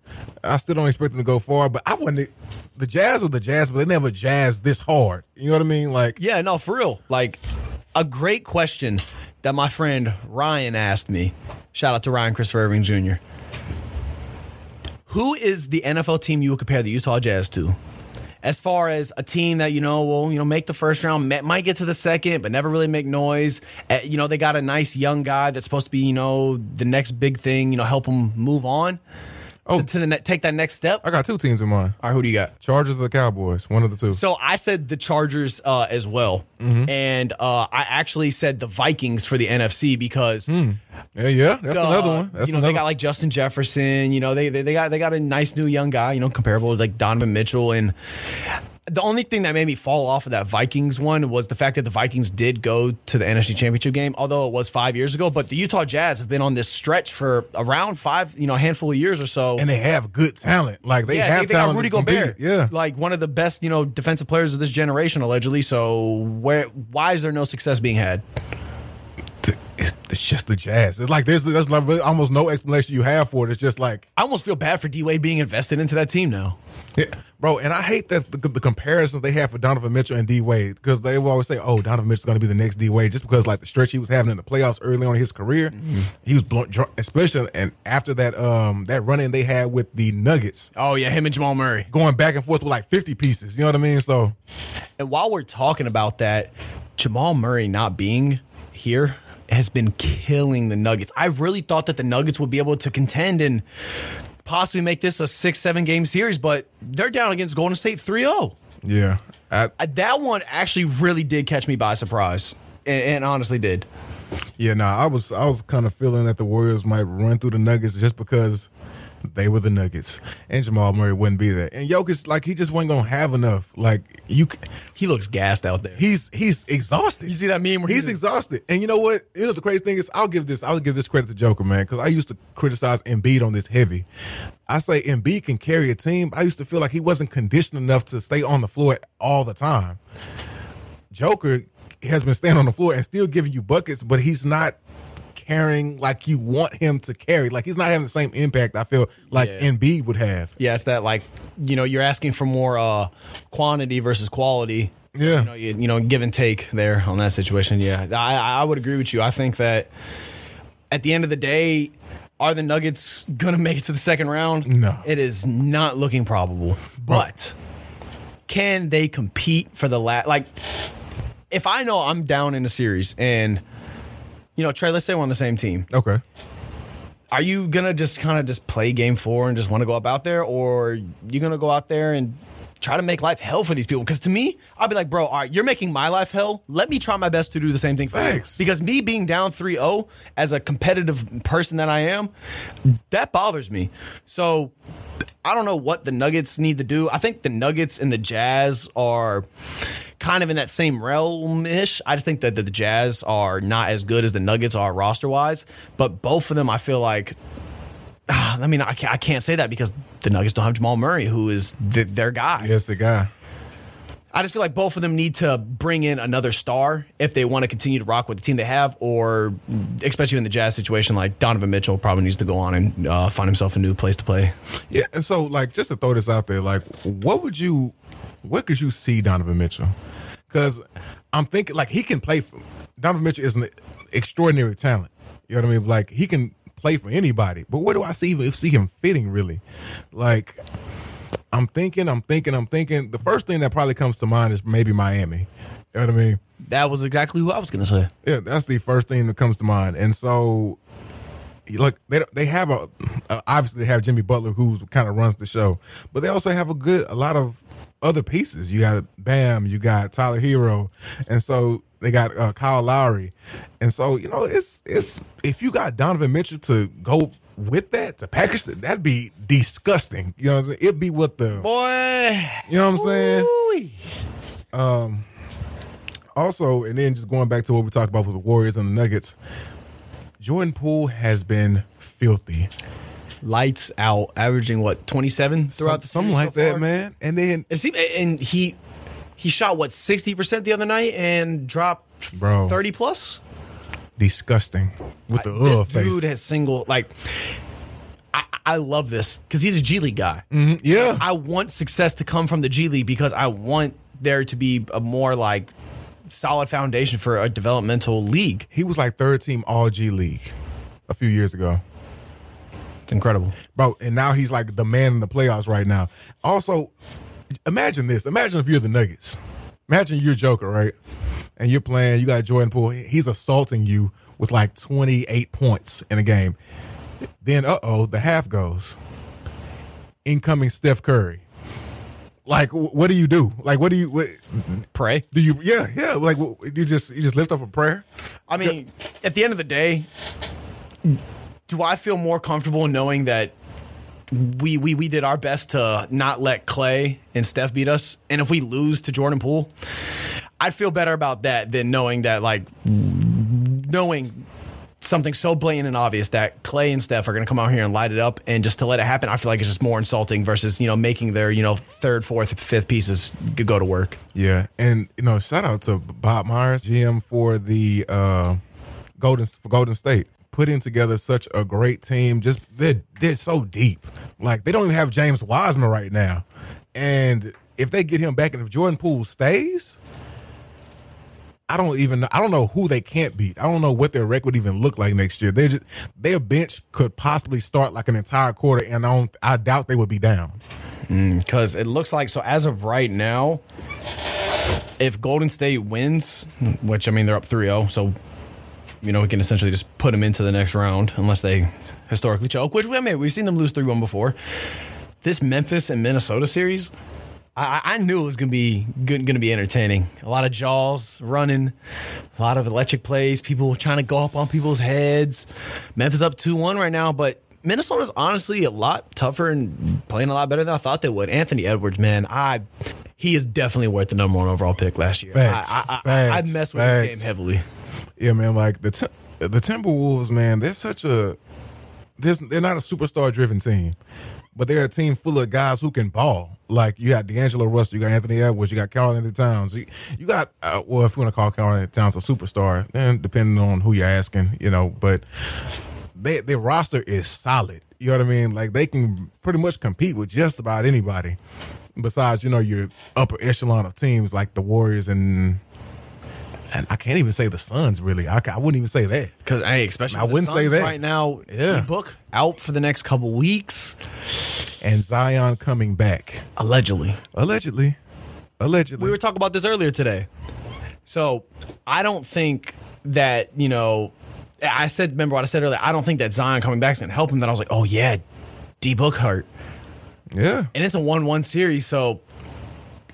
I still don't expect them to go far. But I wanted the Jazz were the Jazz, but they never jazz this hard. You know what I mean? Like, Yeah, no, for real. Like, a great question that my friend Ryan asked me. Shout out to Ryan Christopher Irving Jr. Who is the NFL team you would compare the Utah Jazz to? As far as a team that you know will you know make the first round, might get to the second, but never really make noise. Uh, you know they got a nice young guy that's supposed to be you know the next big thing. You know help them move on. Oh. to, to the ne- take that next step. I got two teams in mind: All right, who do you got? Chargers or the Cowboys. One of the two. So I said the Chargers uh, as well, and uh, I actually said the Vikings for the NFC because yeah, yeah, that's uh, another one. That's you know another. they got like Justin Jefferson. You know they, they they got they got a nice new young guy. You know comparable to like Donovan Mitchell and. The only thing that made me fall off of that Vikings one was the fact that the Vikings did go to the NFC Championship game, although it was five years ago. But the Utah Jazz have been on this stretch for around five, you know, a handful of years or so. and they have good talent. Like they yeah, have they, they got. Rudy. Gobert. Yeah, like one of the best, you know, defensive players of this generation, allegedly. So where, why is there no success being had? it's, it's just the Jazz. It's like there's there's like almost no explanation you have for it. It's just like I almost feel bad for D Wade being invested into that team now. Yeah, bro, and I hate that the, the comparisons they have for Donovan Mitchell and D Wade because they will always say, "Oh, Donovan Mitchell's going to be the next D Wade," just because like the stretch he was having in the playoffs early on in his career, Mm-hmm. he was blown, drunk, especially and after that um that run in they had with the Nuggets, Oh yeah, him and Jamal Murray. going back and forth with like fifty pieces. You know what I mean? So And while we're talking about that, Jamal Murray not being here has been killing the Nuggets. I really thought that the Nuggets would be able to contend and possibly make this a six, seven game series, but they're down against Golden State 3 0. yeah, I, Uh, That one actually really did catch me by surprise. And, and honestly did. yeah, nah, I was I was kind of feeling that the Warriors might run through the Nuggets just because. They were the Nuggets, and Jamal Murray wouldn't be there. And Jokic, like he just wasn't gonna have enough. Like you, He looks gassed out there. he's he's exhausted. You see that meme where he's he's- exhausted. And you know what? You know the crazy thing is, I'll give this I'll give this credit to Joker, man, because I used to criticize Embiid on this heavy. I say Embiid can carry a team. but I used to feel like he wasn't conditioned enough to stay on the floor all the time. Joker has been staying on the floor and still giving you buckets, but he's not carrying like you want him to carry. Like he's not having the same impact I feel like Yeah. Embiid would have. Yeah, it's that like you know you're asking for more uh quantity versus quality. So, Yeah. you know, you, you know, give and take there on that situation. Yeah, I I would agree with you. I think that at the end of the day, Are the Nuggets gonna make it to the second round? No. it is not looking probable. But can they compete for the last? Like, if I know I'm down in a series and you know Trey, let's say we're on the same team. Okay. Are you gonna just kind of just play game four and just want to go up out there, or you gonna go out there and try to make life hell for these people? Because to me, I'll be like, bro, all right, you're making my life hell. Let me try my best to do the same thing for Facts. you. Because me being down 3-0 as a competitive person that I am, that bothers me. So I don't know what the Nuggets need to do. I think the Nuggets and the Jazz are kind of in that same realm ish. I just think that the Jazz are not as good as the Nuggets are roster wise, but both of them, I feel like. I mean, I can't, I can't say that because the Nuggets don't have Jamal Murray, who is th- their guy. Yes, the guy. I just feel like both of them need to bring in another star if they want to continue to rock with the team they have, or especially in the Jazz situation, like Donovan Mitchell probably needs to go on and uh, find himself a new place to play. Yeah, and so like just to throw this out there, like what would you, where could you see Donovan Mitchell? Because I'm thinking like he can play. For, Donovan Mitchell is an extraordinary talent. You know what I mean? Like he can play for anybody. But where do I see see him fitting really? Like I'm thinking, I'm thinking, I'm thinking. The first thing that probably comes to mind is maybe Miami. You know what I mean? That was exactly who I was to say. Yeah, that's the first thing that comes to mind. And so, look, they they have a uh, obviously they have Jimmy Butler who kind of runs the show, but they also have a good a lot of other pieces. You got Bam, you got Tyler Herro, and so they got uh, Kyle Lowry, and so you know it's it's if you got Donovan Mitchell to go with that to package that that'd be disgusting. You know, what I'm saying? it'd be what the Boy. you know what I'm saying. Ooh-wee. also, and then just going back to what we talked about with the Warriors and the Nuggets, Jordan Poole has been filthy. Lights out, averaging what, 27 throughout the something like so that, man. And then, It seemed, and he he shot what 60% the other night and dropped Bro. 30 plus. disgusting with the this ugh face. dude has single like I, I love this because he's a G League guy. Mhm, yeah, I want success to come from the G League because I want there to be a more like solid foundation for a developmental league. he was like third team All G League a few years ago, It's incredible. bro. And now he's like the man in the playoffs right now. Also, imagine this. Imagine if you're the Nuggets. Imagine you're Joker, right? And you're playing. You got Jordan Poole. He's assaulting you with like 28 points in a game. Then, uh oh, the half goes. Incoming Steph Curry. Like, what do you do? Like, what do you? What, Pray. do you? Yeah, yeah. Like, you just you just lift up a prayer. I mean, at the end of the day, do I feel more comfortable knowing that we, we we did our best to not let Clay and Steph beat us, and if we lose to Jordan Poole, I'd feel better about that than knowing that like knowing something so blatant and obvious that Clay and Steph are going to come out here and light it up, and just to let it happen, I feel like it's just more insulting versus you know making their you know third, fourth, fifth pieces go to work. Yeah, and you know, shout out to Bob Myers, GM for the uh, Golden for Golden State, putting together such a great team. Just they're they're so deep. Like they don't even have James Wiseman right now, and if they get him back, and if Jordan Poole stays. I don't even know. I don't know who they can't beat. I don't know what their record even look like next year. They just their bench could possibly start like an entire quarter, and I don't. I doubt they would be down. Mm, because it looks like so as of right now if golden state wins which i mean they're up 3-0 so you know we can essentially just put them into the next round unless they historically choke which I mean, we've seen them lose 3-1 before this memphis and minnesota series I, I knew it was gonna be good, gonna be entertaining. A lot of jaws running, a lot of electric plays, people trying to go up on people's heads. Memphis up two one right now, but Minnesota's honestly a lot tougher and playing a lot better than I thought they would. Anthony Edwards, man, I he is definitely worth the number one overall pick last year. Facts. I, I, I, Facts. I messed with his Facts. game heavily. Yeah, man. Like the the Timberwolves, man. They're such a they're, they're not a superstar driven team, but they're a team full of guys who can ball. Like you got D'Angelo Russell, you got Anthony Edwards, you got Karl-Anthony Towns. You, you got uh, well, if you want to call Karl-Anthony Towns a superstar, then depending on who you're asking, you know. But they, their roster is solid. You know what I mean? Like they can pretty much compete with just about anybody. Besides, you know, your upper echelon of teams like the Warriors and I can't even say the Suns. Really, I, I wouldn't even say that. Because hey, especially I wouldn't say that. right now. Yeah. book out for the next couple weeks, And Zion coming back allegedly. allegedly, allegedly. We were talking about this earlier today. So I don't think that you know. I said, remember what I said earlier. I don't think that Zion coming back is going to help him. That I was like, oh yeah, D Book hurt, yeah, and it's a one-one series. So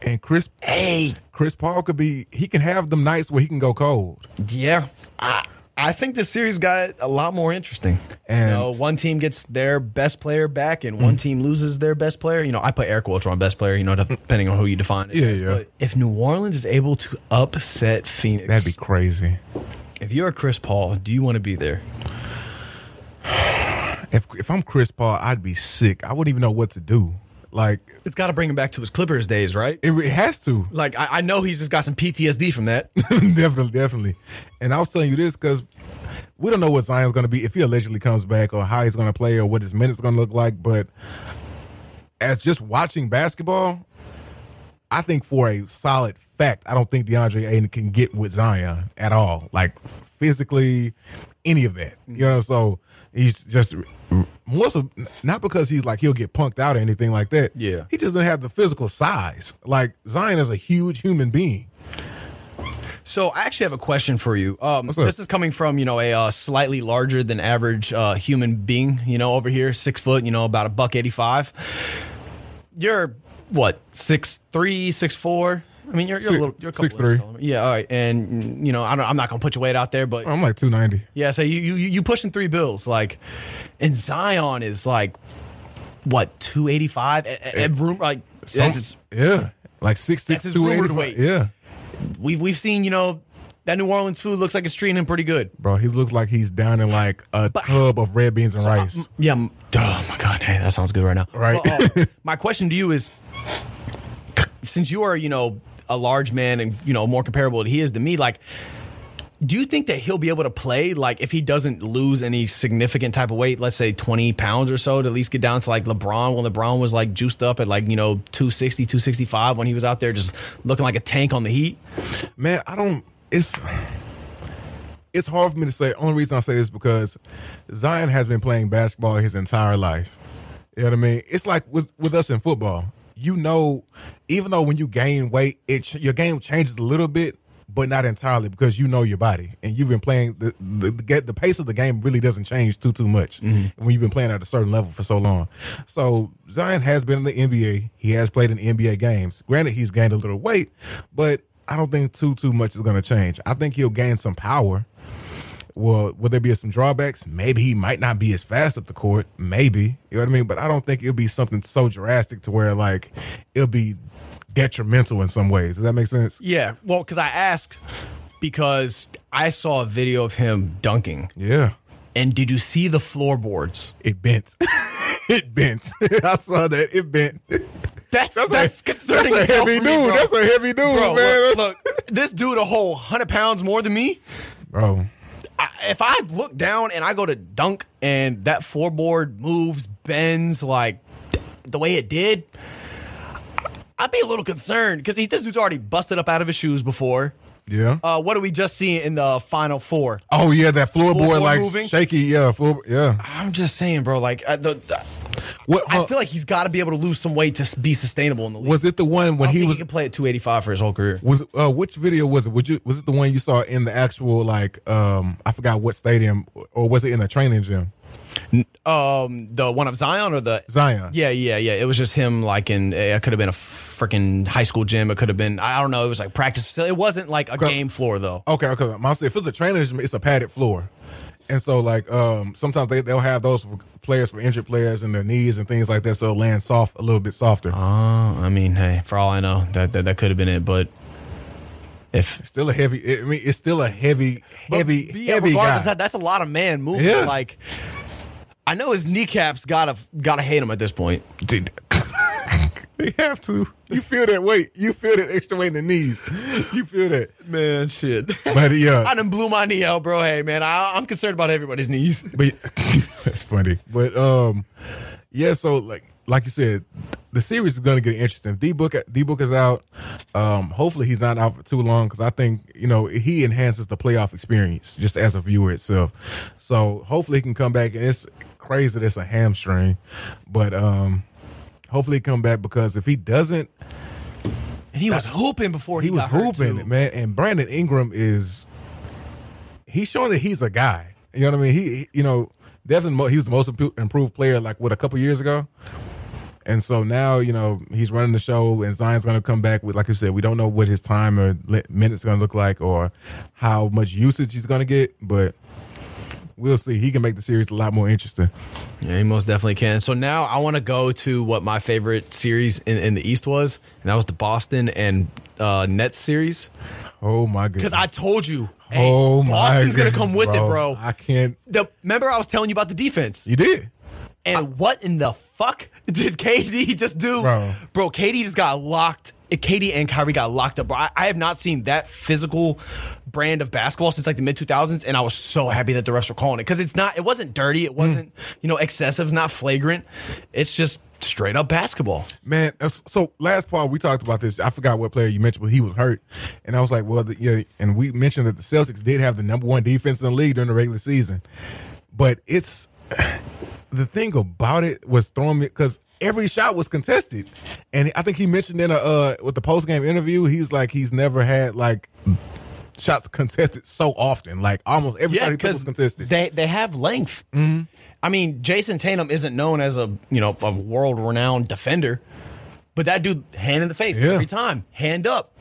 and Chris hey, Chris Paul could be. He can have them nights where he can go cold. yeah, I I think this series got a lot more interesting. And- you know, one team gets their best player back, and one mm-hmm. team loses their best player. You know, I put Eric Wilcher on best player. You know, depending on who you define it. Yeah, as. yeah. But if New Orleans is able to upset Phoenix, That'd be crazy. if you're Chris Paul, do you want to be there? If if I'm Chris Paul, I'd be sick. I wouldn't even know what to do. Like It's got to bring him back to his Clippers days, right? it, it has to. Like I, I know he's just got some PTSD from that. definitely, definitely. And I was telling you this because we don't know what Zion's going to be if he allegedly comes back or how he's going to play or what his minutes going to look like. But as just watching basketball, I think for a solid fact, I don't think DeAndre Ayton can get with Zion at all, like physically, any of that. You know, so he's just most of not because he's like he'll get punked out or anything like that. Yeah. he just doesn't have the physical size. Like Zion is a huge human being. So I actually have a question for you. Um, this is coming from you know a uh, slightly larger than average uh, human being. You know, over here, six foot. You know, about a buck eighty five. You're what six three, six four. I mean, you're, you're Six- a little, you're a couple 6'3". inches. Yeah, all right, and you know, I don't, I'm not gonna put your weight out there, but I'm like two ninety. Yeah, so you you you pushing three bills like, and Zion is like, what two eighty five at room like Some, yeah, like six six two eighty weight. five. Yeah, we've we've seen you know that New Orleans food looks like it's treating him pretty good. bro, he looks like he's down in like a tub of red beans and rice. Yeah. Oh my god, hey, that sounds good right now. Right. Well, uh, my question to you is, since you are you know a large man and you know more comparable he is to me, like. Do you think that he'll be able to play like if he doesn't lose any significant type of weight, let's say 20 pounds or so, to at least get down to like LeBron when LeBron was like juiced up at like, you know, 260, 265 when he was out there just looking like a tank on the heat? Man, I don't. It's it's hard for me to say. Only reason I say this is because Zion has been playing basketball his entire life. You know what I mean? It's like with with us in football. You know, even though when you gain weight, it ch- your game changes a little bit, but not entirely because you know your body and you've been playing the the, the, the pace of the game really doesn't change too too much mm-hmm. when you've been playing at a certain level for so long. So Zion has been in the NBA. He has played in NBA games. Granted, he's gained a little weight, but I don't think too too much is going to change. I think he'll gain some power. Well, will there be some drawbacks? Maybe he might not be as fast up the court. Maybe you know what I mean. But I don't think it'll be something so drastic to where like it'll be detrimental in some ways. Does that make sense? Yeah. Well, because I asked because I saw a video of him dunking. Yeah, And did you see the floorboards? it bent. it bent. I saw that. It bent. That's That's, that's, a, concerning. that's a heavy dude. me, that's a heavy dude, bro. man. look, look, this dude a whole hundred pounds more than me. bro. If I look down and I go to dunk and that floorboard moves, bends like the way it did, I'd be a little concerned because this dude's already busted up out of his shoes before. Yeah. Uh, what do we just see in the final four? oh yeah, that floorboard Floorboard like moving? shaky. Yeah, floor. Yeah. I'm just saying, bro. Like, uh, the, the- What? I uh, feel like he's got to be able to lose some weight to be sustainable in the league. was it the one when I he was? he can play at 285 for his whole career. Was uh, which video was it? Would you was it the one you saw in the actual like um I forgot what stadium or was it in a training gym? Um, the one of Zion or the Zion. Yeah, yeah, yeah. It was just him. Like in it could have been a freaking high school gym. It could have been I don't know. It was like practice facility. It wasn't like a game floor though. Okay, okay. My if it's a training it's a padded floor, and so like um sometimes they they'll have those for players for injured players and their knees and things like that, so it'll land soft a little bit softer. Oh, I mean, hey, for all I know, that that, that could have been it. But if Still a heavy. I mean, it's still a heavy, heavy, But, yeah, heavy regardless, guy. That, that's a lot of man movement. Yeah. Like, I know his kneecaps gotta gotta hate him at this point. Dude, they have to. You feel that weight. You feel that extra weight in the knees. You feel that. Man, shit. But yeah, I done blew my knee out, bro. Hey, man, I, I'm concerned about everybody's knees. But that's funny. But um, yeah. So like like you said, the series is to get interesting. D book D book is out. Um, hopefully, he's not out for too long because I think you know he enhances the playoff experience just as a viewer itself. So hopefully, he can come back. And it's crazy that it's a hamstring, but um, hopefully, he come back because if he doesn't, And he was hooping before he, he was hooping, man. And Brandon Ingram is he's showing that he's a guy. You know what I mean? He, you know, definitely he was the most improved player like what a couple years ago. And so now, you know, he's running the show, and Zion's going to come back with, like you said, we don't know what his time or minutes going to look like, or how much usage he's going to get, but we'll see. He can make the series a lot more interesting. Yeah, he most definitely can. So now I want to go to what my favorite series in, in the East was, and that was the Boston and uh, Nets series. Oh my goodness! Because I told you, hey, oh my, Boston's gonna goodness, come with it, bro. I can't. The, remember I was telling you about the defense, You did. and what in the fuck did KD just do, Bro. Bro, KD just got locked. KD and Kyrie got locked up, bro. I, I have not seen that physical brand of basketball since like the mid 2000s, and I was so happy that the refs were calling it because it's not, it wasn't dirty, it wasn't, you know, excessive, it's not flagrant. It's just straight up basketball. Man, that's- so last part we talked about this. I forgot what player you mentioned, but he was hurt, and I was like, well, the, yeah. And we mentioned that the Celtics did have the number one defense in the league during the regular season, but it's the thing about it was throwing me because every shot was contested, and I think he mentioned in a uh, with the post game interview, he's like he's never had like shots contested so often, like almost every shot he took was contested. They they have length. Mm-hmm. I mean, Jayson Tatum isn't known as a you know a world renowned defender, but that dude hand in the face Yeah. every time, hand up.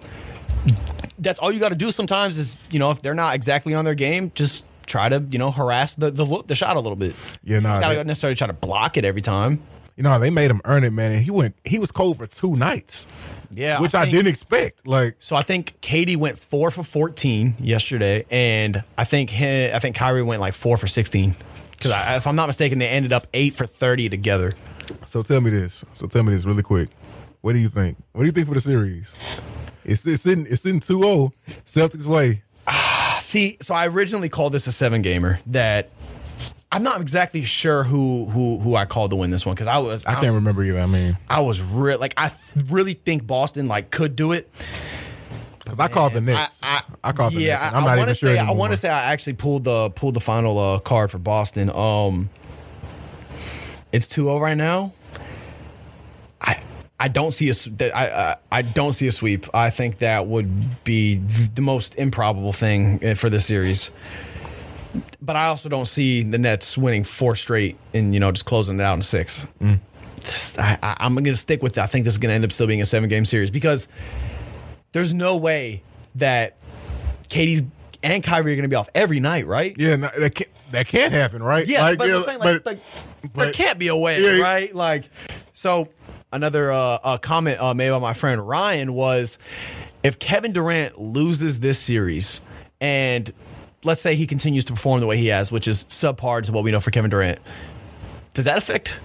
That's all you got to do. Sometimes is you know if they're not exactly on their game, just try to you know harass the the, look, the shot a little bit. Yeah, nah, you gotta necessarily try to block it every time. you know, they made him earn it, man. And he went, he was cold for two nights, Yeah, which I, think- didn't expect. Like, So I think KD went four for fourteen yesterday, and I think he, I think Kyrie went like four for sixteen. Because if I'm not mistaken, they ended up eight for thirty together. So tell me this. So tell me this really quick. What do you think? What do you think for the series? It's it's in it's in 2-0 Celtics way. Ah, see, so I originally called this a seven gamer. That I'm not exactly sure who who who I called to win this one because I was I can't remember either. I mean, I was real like I th- really think Boston like could do it. because I called the Nets. I, called the yeah, I- I'm I not even sure say, I want to say I actually pulled the pulled the final uh, card for Boston. Um, it's 2-0 right now. I I don't see a I, I I don't see a sweep. I think that would be the most improbable thing eh, for this series. But I also don't see the Nets winning four straight and you know just closing it out in six. Mm. This- I, I, I'm going to stick with. that. I think this is going to end up still being a seven game series because there's no way that KD's and Kyrie are going to be off every night, right? Yeah, no, that can't that can't happen, right? Yeah, Like, but, yeah, saying, like, but- like, there can't be a way, yeah. right? Like, so another uh, uh, comment uh, made by my friend Ryan was, if Kevin Durant loses this series, and let's say he continues to perform the way he has, which is subpar to what we know for Kevin Durant, does that affect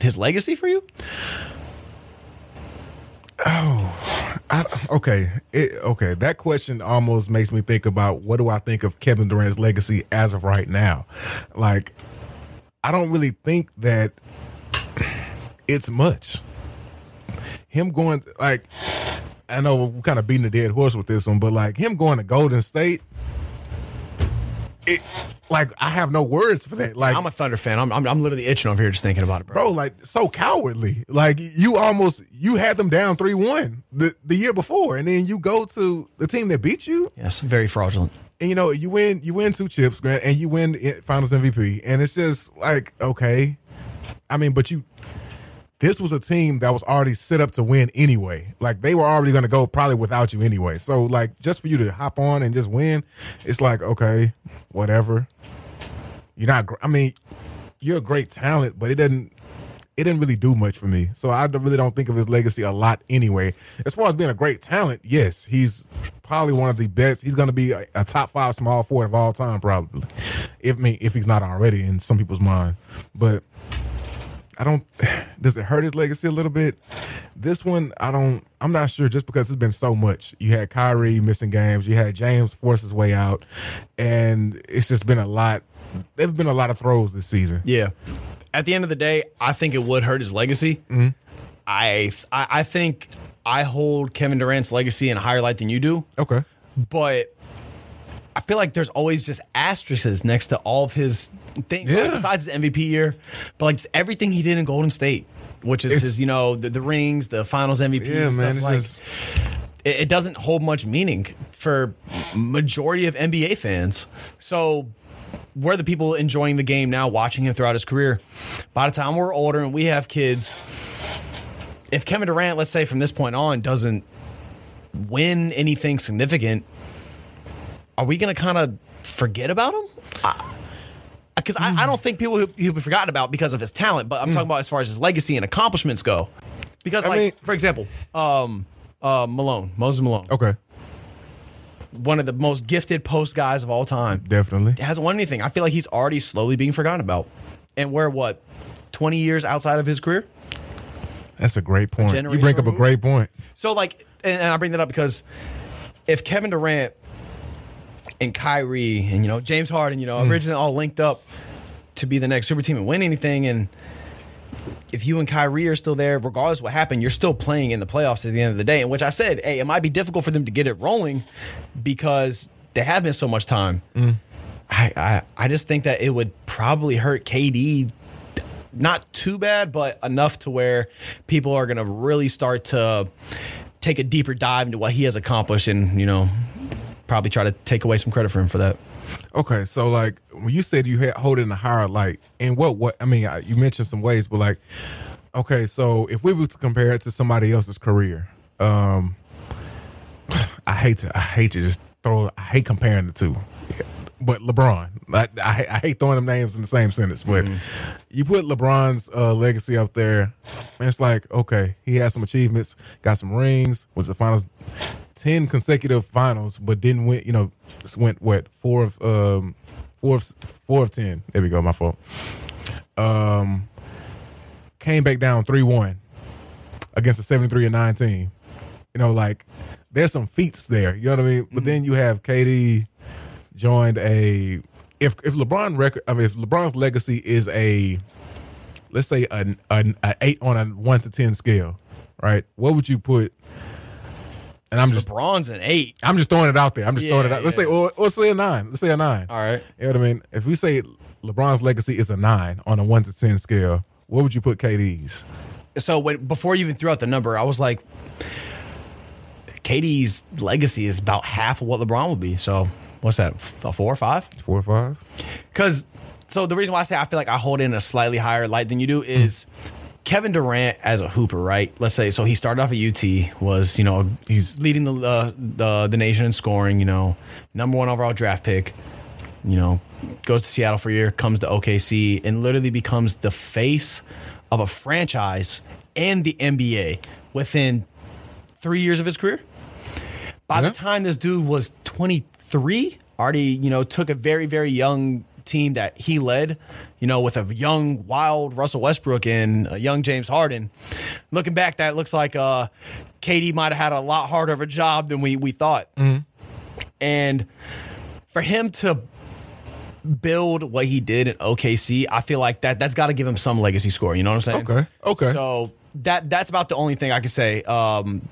his legacy for you? Oh, I, okay, it, okay. That question almost makes me think about what do I think of Kevin Durant's legacy as of right now. Like, I don't really think that it's much. Him going like, I know we're kind of beating a dead horse with this one, but like him going to Golden State, it like I have no words for that. Like I'm a Thunder fan. I'm, I'm, I'm literally itching over here just thinking about it, bro. bro, like so cowardly. Like you almost you had them down three one the the year before, and then you go to the team that beat you, Yes, very fraudulent. and you know you win you win two chips, Grant, and you win Finals MVP, and it's just like okay, I mean, but you. This was a team that was already set up to win anyway. Like they were already going to go probably without you anyway. So like just for you to hop on and just win, it's like okay, whatever. You're not. I mean, you're a great talent, but it doesn't. It didn't really do much for me. So I really don't think of his legacy a lot anyway. As far as being a great talent, yes, he's probably one of the best. He's going to be a, a top five small forward of all time, probably. If me, if he's not already in some people's mind, but I don't. Does it hurt his legacy a little bit? This one, I don't. I'm not sure. Just because it's been so much. You had Kyrie missing games. You had James force his way out, and it's just been a lot. There've been a lot of throws this season. Yeah. at the end of the day, I think it would hurt his legacy. Mm-hmm. I, I I think I hold Kevin Durant's legacy in a higher light than you do, Okay. but I feel like there's always just asterisks next to all of his things, Yeah. like, besides his MVP year, but like everything he did in Golden State, which is It's- his, you know, the, the rings, the Finals MVP. Yeah, and man. Like, just it, it doesn't hold much meaning for majority of NBA fans. So we're the people enjoying the game now, watching him throughout his career. By the time we're older and we have kids, if Kevin Durant, let's say from this point on, doesn't win anything significant, are we going to kind of forget about him? Because I, I don't think people he'll, he'll be forgotten about because of his talent, but I'm talking about as far as his legacy and accomplishments go. Because, I like, mean- for example, um, uh, Malone, Moses Malone, okay. one of the most gifted post guys of all time, Definitely. hasn't won anything. I feel like he's already slowly being forgotten about. And we're what, 20 years outside of his career? That's a great point. You bring up a great point. So, like, and, and I bring that up because if Kevin Durant and Kyrie and, you know, James Harden, you know, Hmm. originally all linked up to be the next super team and win anything, and if you and Kyrie are still there, regardless of what happened, you're still playing in the playoffs at the end of the day. In which I said, hey, it might be difficult for them to get it rolling because they have been so much time. Hmm. I, I I just think that it would probably hurt KD not too bad, but enough to where people are going to really start to take a deeper dive into what he has accomplished and, you know, probably try to take away some credit for him for that. Okay, so like when you said you had hold it in a higher light, and what what I mean, I- you mentioned some ways, but like, okay, so if we were to compare it to somebody else's career, um, I hate to I hate to just throw I hate comparing the two, but LeBron, I, I, I hate throwing them names in the same sentence, but you put LeBron's uh, legacy up there, and it's like okay, he has some achievements, got some rings, was the finals. 10 consecutive finals, but didn't win, you know, went what, four of, um, four of, four of 10. There we go, my fault. Um, came back down 3 1 against a 73 and 9 team. You know, like, there's some feats there, you know what I mean? But then you have KD joined a, if, if LeBron record, I mean, if LeBron's legacy is a, let's say, an, an, a eight on a one to 10 scale, right? What would you put? And I'm just LeBron's an eight. I'm just throwing it out there. I'm just throwing it out. Let's yeah. say, let's say a nine. Let's say a nine. All right. You know what I mean? If we say LeBron's legacy is a nine on a one to ten scale, what would you put KD's? So when before you even threw out the number, I was like, KD's legacy is about half of what LeBron would be. So what's that? A four or five? Four or five? Because so the reason why I say I feel like I hold in a slightly higher light than you do is Kevin Durant as a hooper, right? Let's say so he started off at UT, was you know He's- leading the uh, the the nation in scoring, you know, number one overall draft pick. You know, goes to Seattle for a year, comes to OKC, and literally becomes the face of a franchise and the NBA within three years of his career. By Yeah. the time this dude was 23, already, you know, took a very, very young team that he led, you know, with a young, wild Russell Westbrook and a young James Harden. Looking back, that looks like uh, KD might have had a lot harder of a job than we, we thought. And for him to build what he did in OKC, I feel like that that's got to give him some legacy score. You know what I'm saying? Okay, okay. So that that's about the only thing I can say. Um,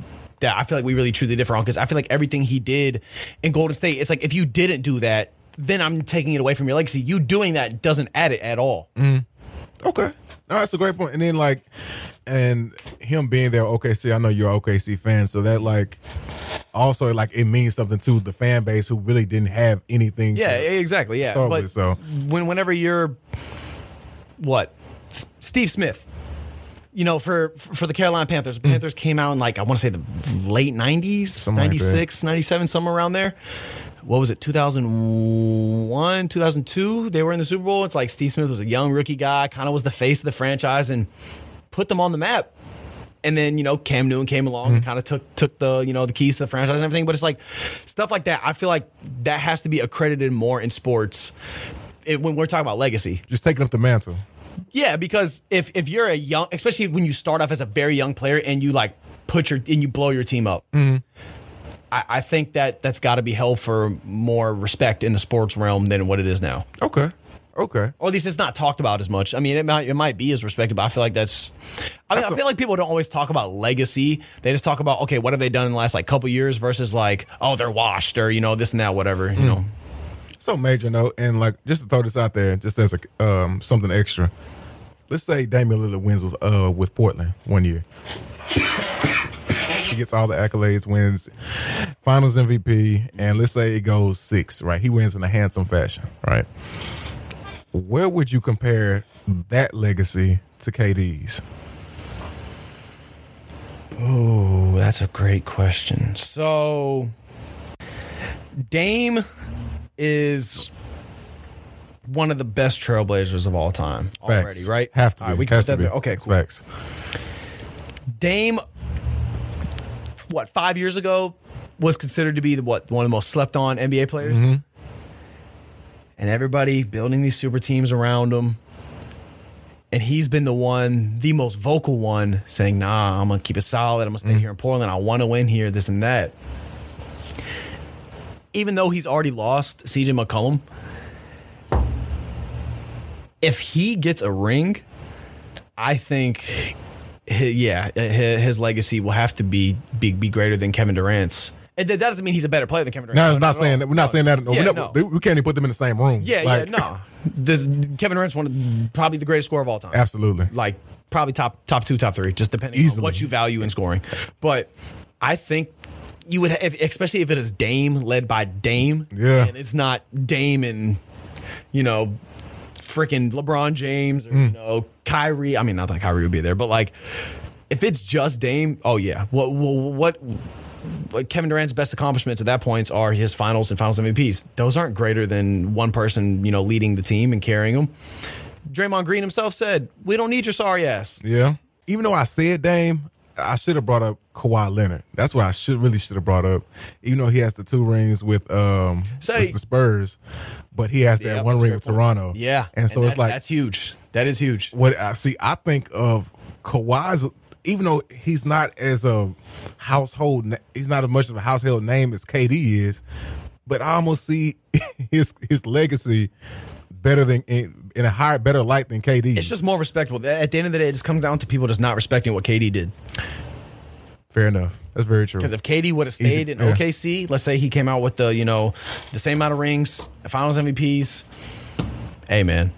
that I feel like we really truly differ on because I feel like everything he did in Golden State, it's like if you didn't do that, then I'm taking it away from your legacy. You doing that doesn't add it at all. Mm. Okay. No, that's a great point. And then like, and him being there, OKC. I know you're an OKC fan, so that like, also like it means something to the fan base who really didn't have anything. Yeah, exactly. Yeah, but with. So when whenever you're what S- Steve Smith, you know, for for the Carolina Panthers, the mm. Panthers came out in like I want to say the late '90s, Something like 96, 97, somewhere around there. What was it, 2001, 2002? They were in the Super Bowl. It's like Steve Smith was a young rookie guy, kind of was the face of the franchise, and put them on the map. And then you know Cam Newton came along and mm-hmm. kind of took took the you know the keys to the franchise and everything. But it's like stuff like that. I feel like that has to be accredited more in sports it, when we're talking about legacy. just taking up the mantle. Yeah, because if if you're a young, especially when you start off as a very young player and you like put your and you blow your team up, mm-hmm. I, I think that that's got to be held for more respect in the sports realm than what it is now. Okay. Okay. Or at least it's not talked about as much. I mean, it might it might be as respected, but I feel like that's. I mean, That's I a- feel like people don't always talk about legacy. They just talk about okay, what have they done in the last like couple years versus like oh they're washed or you know this and that whatever Hmm. you know. So major note, and like just to throw this out there, just as a um, something extra. Let's say Damian Lillard wins with uh with Portland one year. He gets all the accolades, wins Finals MVP, and let's say it goes six. Right, he wins in a handsome fashion. Right. Where would you compare that legacy to KD's? Oh, that's a great question. So, Dame is one of the best trailblazers of all time Facts. already, right? Have to be. right, we Has to be. there. Okay, cool. Facts. Dame, what five years ago, was considered to be the, what one of the most slept on NBA players, Mm-hmm. and everybody building these super teams around him. And he's been the one, the most vocal one, saying, "Nah, I'm gonna keep it solid. I'm gonna Mm-hmm. stay here in Portland. I want to win here. This and that." Even though he's already lost CJ McCollum, if he gets a ring, I think, hi- yeah, hi- his legacy will have to be be, be greater than Kevin Durant's. And that doesn't mean he's a better player than Kevin Durant. No, it's No, not at saying that. We're not No. saying that. No, Yeah, we, no. we can't even put them in the same room. Yeah, Like, yeah, no. This Kevin Durant's one of probably the greatest scorer of all time. Absolutely. Like probably top top two, top three, just depending Easily. on what you value in scoring. But I think you would, have, especially if it is Dame led by Dame. Yeah. and it's not Dame and you know freaking LeBron James or Mm. you know Kyrie. I mean, not that Kyrie would be there, but like if it's just Dame, oh yeah. What what what Kevin Durant's best accomplishments at that point are his finals and finals MVPs. Those aren't greater than one person, you know, leading the team and carrying them. Draymond Green himself said, "We don't need your sorry ass." Yeah. Even though I said Dame, I should have brought up Kawhi Leonard. That's what I should really should have brought up. Even though he has the two rings with um with the Spurs, but he has that Yeah, one ring with point. Toronto. Yeah, and so that- it's like that's huge. That is huge. what I see. I think of Kawhi's, even though he's not as a household, he's not as much of a household name as KD is, but I almost see his his legacy better than in, in a higher, better light than KD. It's just more respectable. At the end of the day, it just comes down to people just not respecting what KD did. Fair enough. That's very true. Because if KD would have Easy, stayed in yeah. OKC, let's say he came out with the you know the same amount of rings, Finals MVPs. Hey man,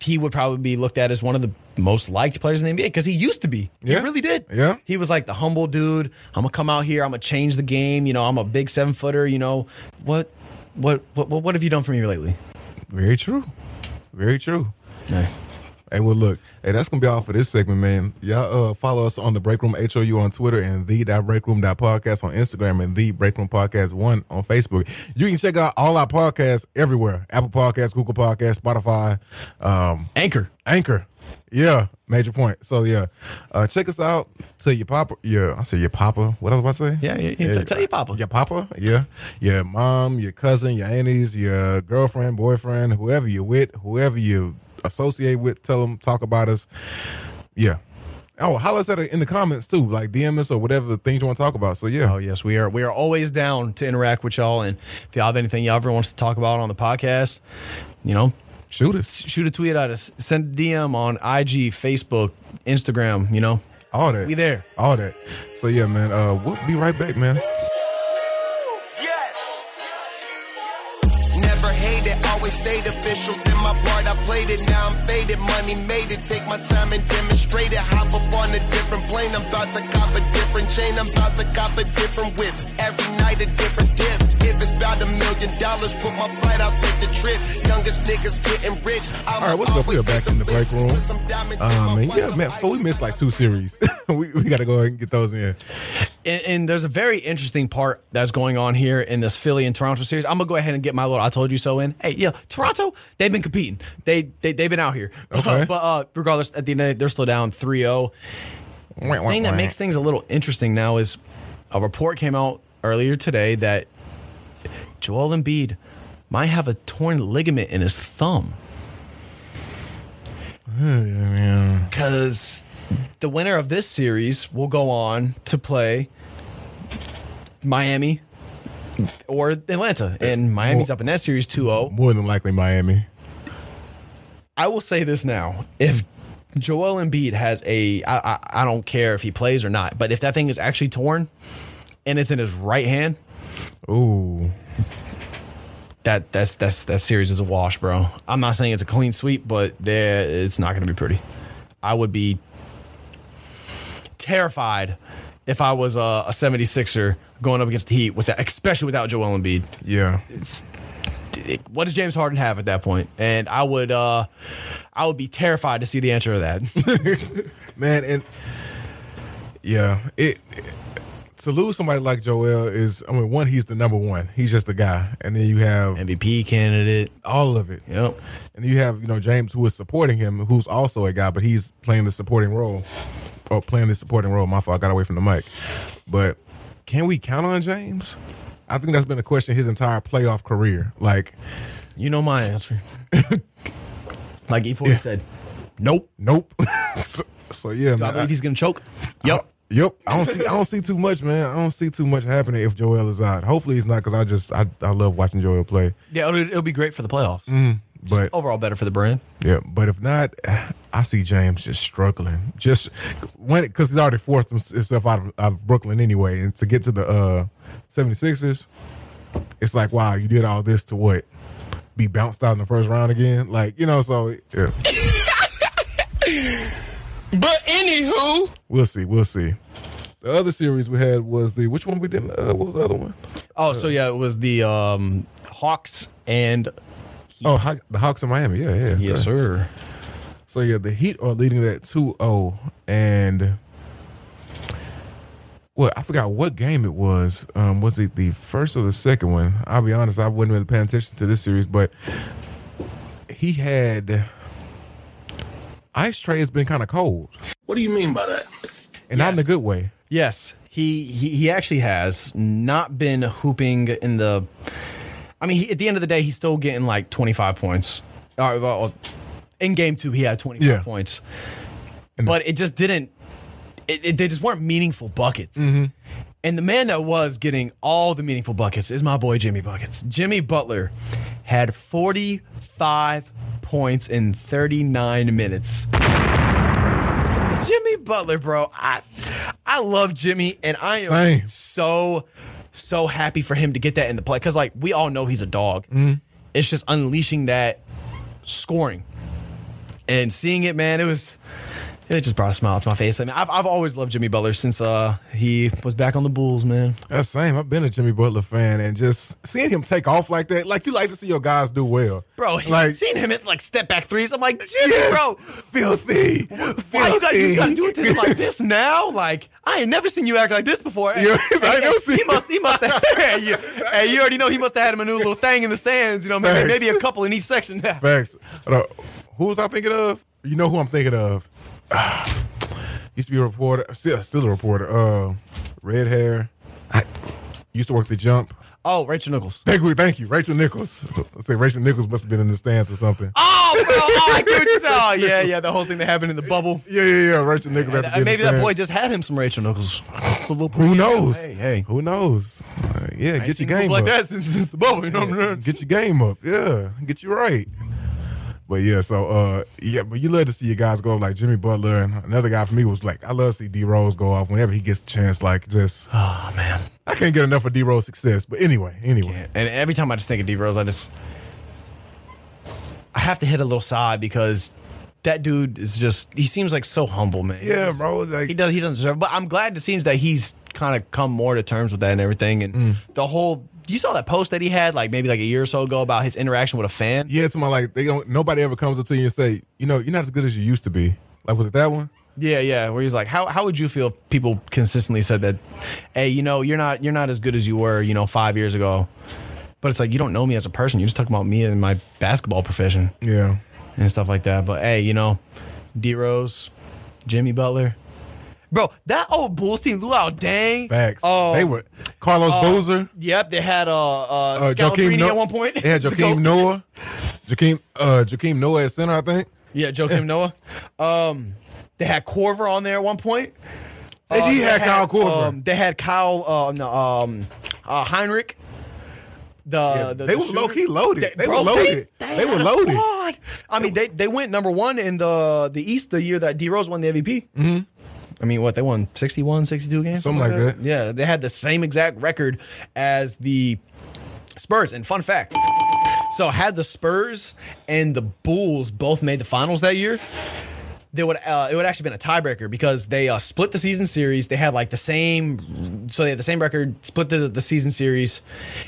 he would probably be looked at as one of the most liked players in the NBA because he used to be. Yeah. He really did. Yeah. he was like the humble dude. I'm gonna come out here. I'm gonna change the game. You know, I'm a big seven footer. You know what? What what what have you done for me lately? Very true. Very true. Hey, well, look, hey, that's gonna be all for this segment, man. Y'all uh, follow us on the Break Room HOU on Twitter and the breakroom podcast on Instagram and the Break Room Podcast One on Facebook. You can check out all our podcasts everywhere: Apple Podcasts, Google Podcasts, Spotify, um, Anchor. Anchor. Yeah, major point. So yeah, uh, check us out. Tell your papa. Yeah, I say your papa. What else was I say? Yeah, yeah, yeah, tell- tell your papa. Your papa. Yeah, your mom, your cousin, your aunties, your girlfriend, boyfriend, whoever you're with, whoever you associate with. Tell them talk about us. Yeah. Oh, holler us at it in the comments too, like DM us or whatever things you want to talk about. So yeah, Oh yes, we are. We are always down to interact with y'all, and if y'all have anything y'all ever wants to talk about on the podcast, you know, shoot us shoot a tweet at us, send a DM on IG, Facebook, Instagram. You know, all that. we there. all that. So yeah, man. Uh, we'll be right back, man. Yes. Never hated, always stayed official. Now I'm faded. Money made it. Take my time and demonstrate it. Hop up on a different plane. I'm about to cop a different chain. I'm about to cop a different whip. Every night a different dip. If it's about a million dollars, put my flight, I'll take the trip. Youngest niggas getting rich. I'm All right, what's up? We are back in the break room. Um, and yeah, man. Before we missed like two series, we we got to go ahead and get those in. And, and there's a very interesting part that's going on here in this Philly and Toronto series. I'm gonna go ahead and get my little "I told you so" in. Hey, yeah, Toronto, they've been competing. They they they've been out here. Okay. but uh, regardless, at the end of the day, they're still down 3-0. The thing that makes things a little interesting now is a report came out earlier today that Joel Embiid might have a torn ligament in his thumb. Because the winner of this series will go on to play Miami or Atlanta, and Miami's up in that series 2-0. More than likely Miami. I will say this now: if Joel Embiid has a, I, I, I don't care if he plays or not, but if that thing is actually torn and it's in his right hand, Ooh. That that's that's that series is a wash, bro. I'm not saying it's a clean sweep, but there it's not going to be pretty. I would be terrified if I was a, a 76er going up against the Heat with that, especially without Joel Embiid. Yeah. It's it- what does James Harden have at that point? And I would uh I would be terrified to see the answer of that. Man, and yeah, it, to lose somebody like Joel is I mean, one, he's the number one. He's just the guy. And then you have MVP candidate. all of it. Yep. And you have, you know, James who is supporting him, who's also a guy, but he's playing the supporting role. Or playing the supporting role. My fault, I got away from the mic. But can we count on James? I think that's been a question his entire playoff career. Like, You know my answer. like E-40 said, nope. nope. so, so yeah, Do I believe I- he's gonna choke? I- Yep. Yep, I don't see. I don't see too much, man. I don't see too much happening if Joel is out. Hopefully, it's not because I just I, I love watching Joel play. Yeah, it'll, it'll be great for the playoffs. But Overall, better for the brand. yeah, but if not, I see James just struggling. Just when because he's already forced himself out of, out of Brooklyn anyway, and to get to the uh 76ers, it's like wow, you did all this to what? Be bounced out in the first round again, like you know. So yeah, But anywho, we'll see. We'll see. The other series we had was the which one we didn't. Uh, what was the other one? Oh, so yeah, it was the um, Hawks and Oh, Haw- the Hawks in Miami. Yeah, yeah. yes, okay. sir. So yeah, the Heat are leading that 2-0 and well, I forgot what game it was. Um, was it the first or the second one? I'll be honest, I wasn't really paying attention to this series, but he had Ice Trae has been kind of cold, what do you mean by that? and not in a good way. Yes, he, he he actually has not been hooping in the. I mean, he, at the end of the day, he's still getting like twenty five points. All right, well, in game two, he had twenty five Yeah. points, but it just didn't. It, it, they just weren't meaningful buckets. Mm-hmm. And the man that was getting all the meaningful buckets is my boy Jimmy Buckets. Jimmy Butler had forty five points in thirty nine minutes. Jimmy Butler, bro. I I love Jimmy, and I am Same. so so happy for him to get that in the play because like we all know he's a dog. Mm-hmm. It's just unleashing that scoring and seeing it, man. It was it just brought a smile to my face. I mean, I've I've always loved Jimmy Butler since uh he was back on the Bulls, man. That's same. I've been a Jimmy Butler fan, and just seeing him take off like that, like you like to see your guys do well, Bro, Like seeing him hit like step back threes, I'm like, Jimmy, yes, bro, filthy. why you gotta, you gotta do it to him like this now? Like, I ain't never seen you act like this before. Yeah, I never seen he must, he must have. hey, you, hey, you already know he must have had him a new little thing in the stands. You know, maybe, Facts. maybe a couple in each section. Facts. Uh, who was I thinking of? You know who I'm thinking of? used to be a reporter, still, still a reporter. Uh, red hair. I used to work the jump. Oh, Rachel Nichols. Thank you, thank you, Rachel Nichols. I say Rachel Nichols must have been in the stands or something. Oh, bro, oh, I get what you. Oh, yeah, yeah, the whole thing that happened in the bubble. Yeah, yeah, yeah. Rachel Nichols. had to Uh, be in the maybe that boy just had him some Rachel Nichols. Who knows? Hey, hey. Who knows? Uh, yeah, get your game like up. that since, since the bubble. You know what I'm saying? Get your game up. Yeah, get you right. But yeah, so uh yeah, but you love to see your guys go up like Jimmy Butler and another guy for me was like I love to see D Rose go off whenever he gets a chance. Like just Oh man. I can't get enough of D Rose success. But anyway, anyway. And every time I just think of D Rose, I just I have to hit a little sigh because that dude is just he seems like so humble, man. Yeah, bro. Like He does he doesn't deserve but I'm glad it seems that he's kind of come more to terms with that and everything. And Mm. the whole you saw that post that he had like maybe like a year or so ago about his interaction with a fan. yeah, it's my like they don't nobody ever comes up to you and say, you know, you're not as good as you used to be. Like was it that one? Yeah, yeah. Where he's like, how how would you feel if people consistently said that, hey, you know, you're not you're not as good as you were, you know, five years ago. But it's like you don't know me as a person. You're just talking about me and my basketball profession Yeah. and stuff like that. But hey, you know, D Rose, Jimmy Butler. Bro, that old Bulls team, Luol Deng. Facts. Oh, they were Carlos Boozer. Yep, they had uh, uh, Uh, Scalabrine No- at one point. They had Joakim. Noah. Joakim uh Joakim Noah at center, I think. Yeah, Joakim Noah. Um, they had Korver on there at one point. They Uh, did have Kyle Korver. Um, they had Kyle uh, no, um, uh, Hinrich. The, Yeah, the they the were shooter. low-key loaded. They were loaded. They had were loaded. squad. I mean, they they went number one in the the East the year that D Rose won the MVP. Mm-hmm. I mean, what they won 61, 62 games, Something like that. Yeah, they had the same exact record as the Spurs. And fun fact. So had the Spurs and the Bulls both made the finals that year, they would uh, it would actually been a tiebreaker because they uh, split the season series. They had like the same, so they had the same record, split the, the season series,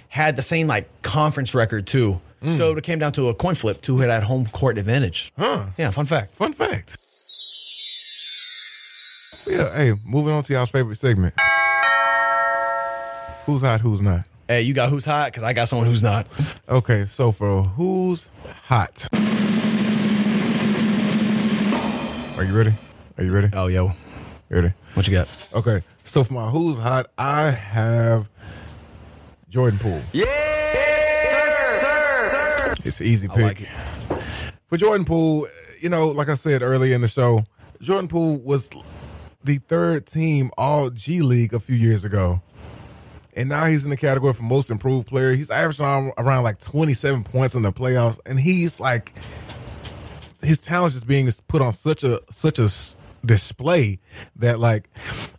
had the same like conference record too. So it came down to a coin flip to who had home court advantage. Huh. Yeah, fun fact. Fun fact. Yeah, hey, moving on to y'all's favorite segment. Who's hot, who's not? Hey, you got who's hot? Because I got someone who's not. Okay, so for who's hot? Are you ready? Are you ready? Oh, yo, Ready? what you got? Okay, so for my who's hot, I have Jordan Poole. Yay! Sir, sir, sir. It's an easy pick. like it. For Jordan Poole, you know, like I said earlier in the show, Jordan Poole was the third team All G League a few years ago. And now he's in the category for most improved player. He's averaging around, like 27 points in the playoffs. And he's like, his talent is being put on such a such a, display that like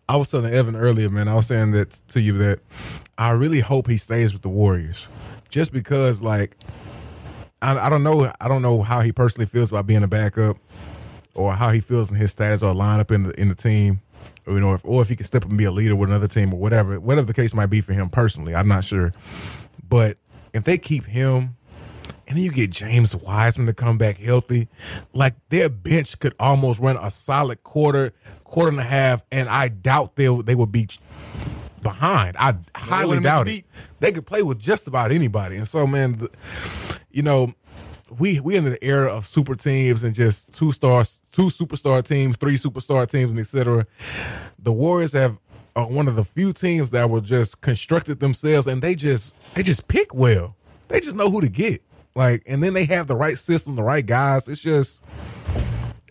I was telling Evan earlier, man. I was saying that to you that I really hope he stays with the Warriors, just because like I, I don't know I don't know how he personally feels about being a backup, or how he feels in his status or lineup in the in the team, or, you know, if, or if he can step up and be a leader with another team or whatever, whatever the case might be for him personally. I'm not sure, but if they keep him and then you get James Wiseman to come back healthy. Like their bench could almost run a solid quarter, quarter and a half, and I doubt they they would be behind. I highly wouldn't miss a doubt it. They could play with just about anybody, and so man, the, you know, we we in the era of super teams and just two stars, two superstar teams, three superstar teams, and etc. The Warriors have are one of the few teams that were just constructed themselves, and they just they just pick well. They just know who to get. Like, and then they have the right system, the right guys. It's just,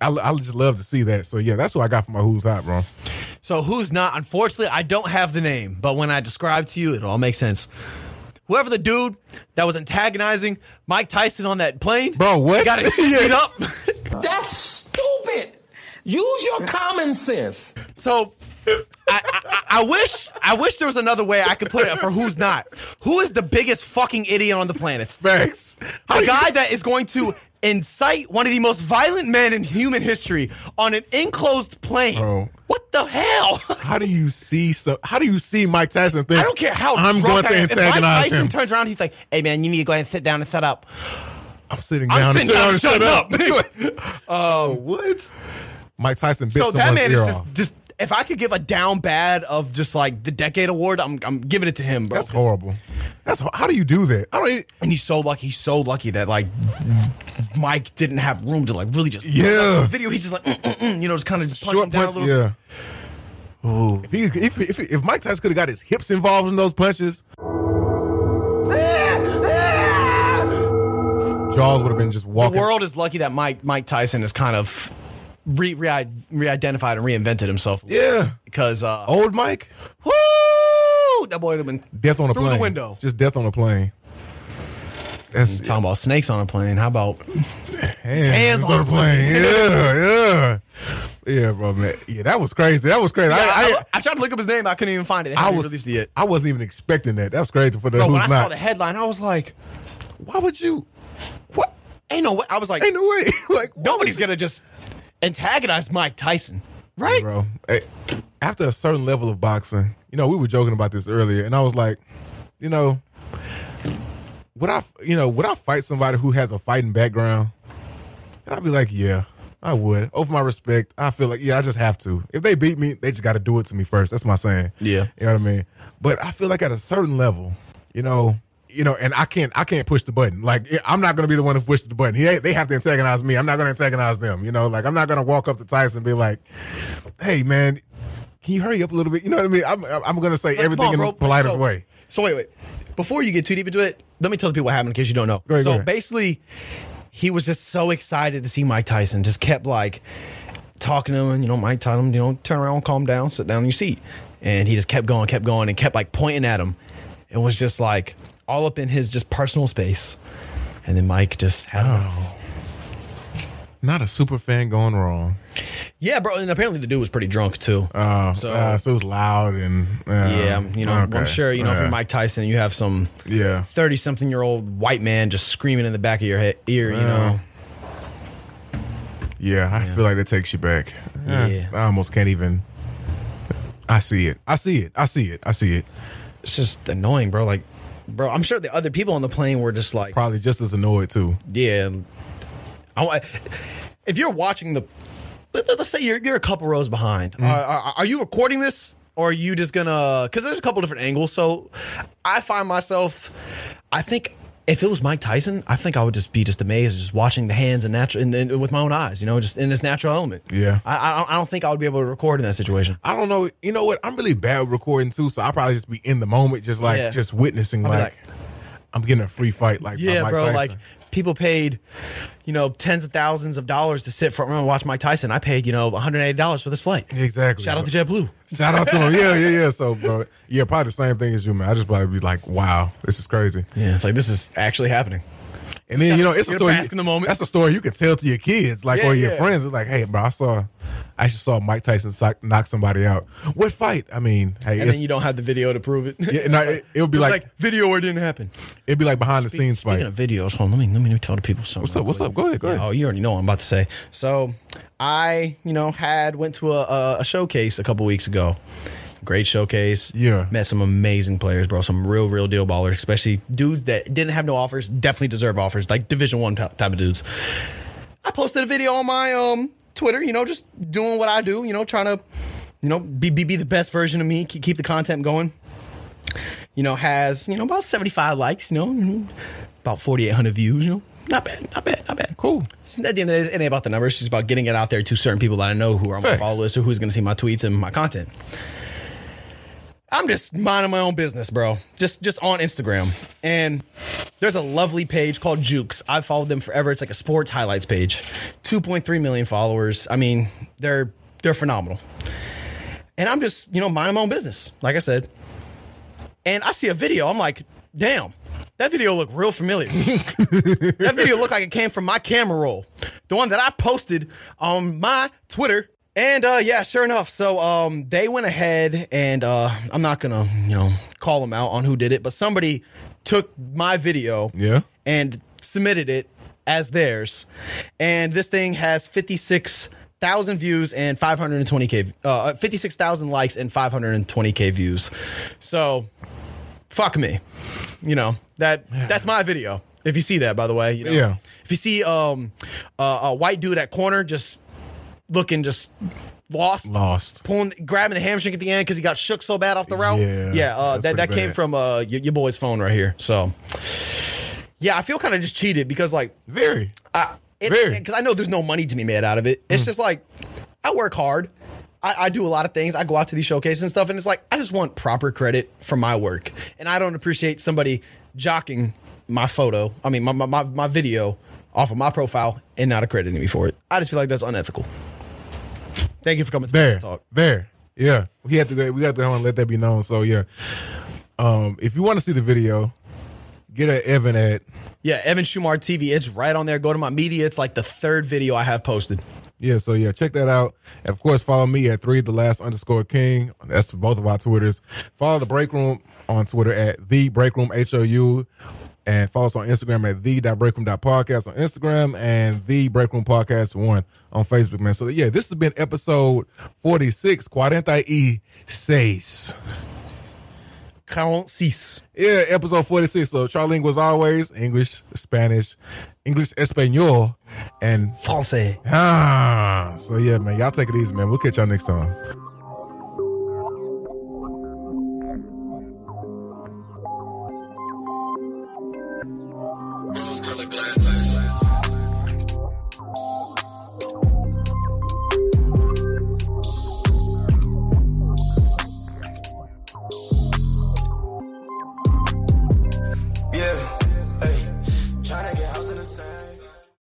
I, I just love to see that. So yeah, that's what I got for my who's hot, bro. So who's not? Unfortunately, I don't have the name, but when I describe to you, it all makes sense. Whoever the dude that was antagonizing Mike Tyson on that plane, Bro, what? Got it beat Yes. up. That's stupid. Use your common sense. So I, I, I wish I wish there was another way I could put it for who's not. Who is the biggest fucking idiot on the planet? Facts. A guy that is going to incite one of the most violent men in human history on an enclosed plane. Bro. What the hell? How do you see so? How do you see Mike Tyson think? I don't care how I'm going to am. If Mike antagonize Tyson him. turns around, he's like, "Hey man, you need to go ahead and sit down and set up." I'm sitting down. I'm down. sitting and down sit and down shutting and shut up. Oh, what? Mike Tyson bit So that man is just, just. If I could give a down bad of just like the decade award, I'm I'm giving it to him, bro. That's horrible. That's how do you do that? I don't. Even, And he's so lucky. He's so lucky that like Mike didn't have room to like really just Yeah. The video. He's just like mm, mm, mm, you know just kind of just punch short him down punch. a little. Yeah. If he if if if Mike Tyson could have got his hips involved in those punches, Jaws would have been just walking. The world is lucky that Mike Mike Tyson is kind of re re re-identified and reinvented himself. Yeah. because uh, Old Mike, woo, that boy would have been death on a plane. the window. Just death on a plane. That's Talking about snakes on a plane. How about hands, on on a plane. Yeah, yeah, yeah, bro, man. Yeah, that was crazy. That was crazy. I, I, I, I, tried to look up his name. I couldn't even find it. I was released it yet. I wasn't even expecting that. That's crazy for the Bro, when I saw the headline, I was like, Why would you? What? "Ain't no way." I was like, Ain't no way. like "Nobody's gonna just antagonize Mike Tyson, right?" bro. Hey, after a certain level of boxing, you know, we were joking about this earlier, and I was like, you know, would I, you know, would I fight somebody who has a fighting background? And I'd be like, yeah, I would. Over my respect, I feel like, yeah, I just have to. If they beat me, they just got to do it to me first. That's my saying. Yeah. you know what I mean. But I feel like at a certain level, you know. You know, and I can't, I can't push the button. Like, I'm not gonna be the one who pushes the button. He, they have to antagonize me. I'm not gonna antagonize them. You know, like I'm not gonna walk up to Tyson and be like, "Hey, man, can you hurry up a little bit?" You know what I mean? I'm, I'm gonna say Like, everything on, in the politest So- way. So wait, wait. Before you get too deep into it, let me tell the people what happened in case you don't know. Ahead, so basically, he was just so excited to see Mike Tyson. Just kept like talking to him. You know, Mike told him, you know, turn around, calm down, sit down in your seat. And he just kept going, kept going, and kept like pointing at him. It was just like all up in his just personal space. And then Mike just had enough. Not a super fan going wrong. Yeah, bro. And apparently the dude was pretty drunk too. Uh, So- so, so it was loud and uh, yeah, you know, I'm sure, you know, if Yeah. you're Mike Tyson, you have some Yeah, 30 something year old white man just screaming in the back of your head, ear, you know. yeah. I feel like that takes you back. Yeah. I almost can't even. I see it. I see it. I see it. I see it. It's just annoying, bro. Like, bro, I'm sure the other people on the plane were just like, Probably just as annoyed too. yeah. I, wa- if you're watching the, let, us say you're, you're a couple rows behind. Mm-hmm. Are, are, are you recording this? Or are you just gonna? Because there's a couple different angles. So I find myself, I think if it was Mike Tyson, I think I would just be just amazed, just watching the hands and natural, and, and with my own eyes, you know, just in this natural element. Yeah. I, I, don't- I don't think I would be able to record in that situation. I don't know. You know what? I'm really bad with recording too, so I'll probably just be in the moment, just like Yeah. just witnessing, I'll like, like- I'm getting a free fight, like Yeah, Mike bro. Tyson. Like people paid, you know, tens of thousands of dollars to sit front row and watch Mike Tyson. I paid, you know, 180 dollars for this flight. exactly. Shout out to JetBlue. Shout out to him. Yeah, yeah, yeah. So, bro, yeah, probably the same thing as you, man. I just probably be like, wow, this is crazy. Yeah, it's like this is actually happening. And then you know, it's a story. bask in the moment. That's a story you can tell to your kids, like Yeah, or your yeah. friends. It's like, hey, bro, I saw, I just saw Mike Tyson sock, knock somebody out. What fight? I mean, hey, And it's, then you don't have the video to prove it. yeah, no, it, it would be It's like, video where it didn't happen. it'd be like behind the scenes Speaking fight. of videos, hold on, let me let me tell the people something. What's up? What's quick. up? Go ahead. Go Yeah, ahead. oh, you already know what I'm about to say. So, I, you know, had went to a, a, a showcase a couple weeks ago. Great showcase. Yeah. Met some amazing players, bro. Some real, real deal ballers, especially dudes that didn't have no offers, definitely deserve offers, like Division One type of dudes. I posted a video on my um Twitter, you know, just doing what I do, you know, trying to, you know, be be, be the best version of me, keep, keep the content going. You know, has you know about seventy five likes, you know, about forty eight hundred views, you know, not bad, not bad, not bad. Cool. At the end of the day, it ain't about the numbers. It's just about getting it out there to certain people that I know who are on my follow list or who's going to see my tweets and my content. I'm just minding my own business, bro. Just just on Instagram. And there's a lovely page called Jukes. I've followed them forever. It's like a sports highlights page. 2.3 million followers. I mean, they're they're phenomenal. And I'm just, you know, minding my own business, like I said. And I see a video. I'm like, damn, that video looked real familiar. that video looked like it came from my camera roll. The one that I posted on my Twitter. And uh yeah, sure enough. So um they went ahead and uh I'm not gonna, you know, call them out on who did it, but somebody took my video Yeah. and submitted it as theirs. And this thing has 56,000 views and 520k uh 56,000 likes and 520k views. So fuck me. You know, that that's my video. If you see that by the way, you know. Yeah. If you see um uh, a white dude at corner just looking just lost Lost. pulling grabbing the hamstring at the end because he got shook so bad off the route. Yeah, yeah. Uh, that that pretty came bad. from uh your, your boy's phone right here. So yeah, I feel kind of just cheated because like Very. I Very. because I know there's no money to be made out of it. It's just like I work hard. I, I do a lot of things. I go out to these showcases and stuff, and it's like I just want proper credit for my work, and I don't appreciate somebody jocking my photo. I mean, my my, my, my video off of my profile and not accrediting me for it. I just feel like that's unethical. Thank you for coming to There, talk. there, yeah. We have to go. We have to let that be known. So yeah, um, if you want to see the video, get at Evan at Yeah, Evan Shumard TV. It's right on there. Go to my media. It's like the third video I have posted. yeah. So yeah, check that out. And of course, follow me at three the last underscore king. That's for both of our Twitters. Follow the break room on Twitter at the break room h o u. And follow us on Instagram at the breakroom.podcast on Instagram and the break room podcast one on Facebook, man. So yeah, this has been episode 46, Cuarenta y seis. Quarante-six. Yeah, episode 46. So Charlene was always English, Spanish, English, Espanol, and Francais. ah. So yeah, man, y'all take it easy, man. We'll catch y'all next time.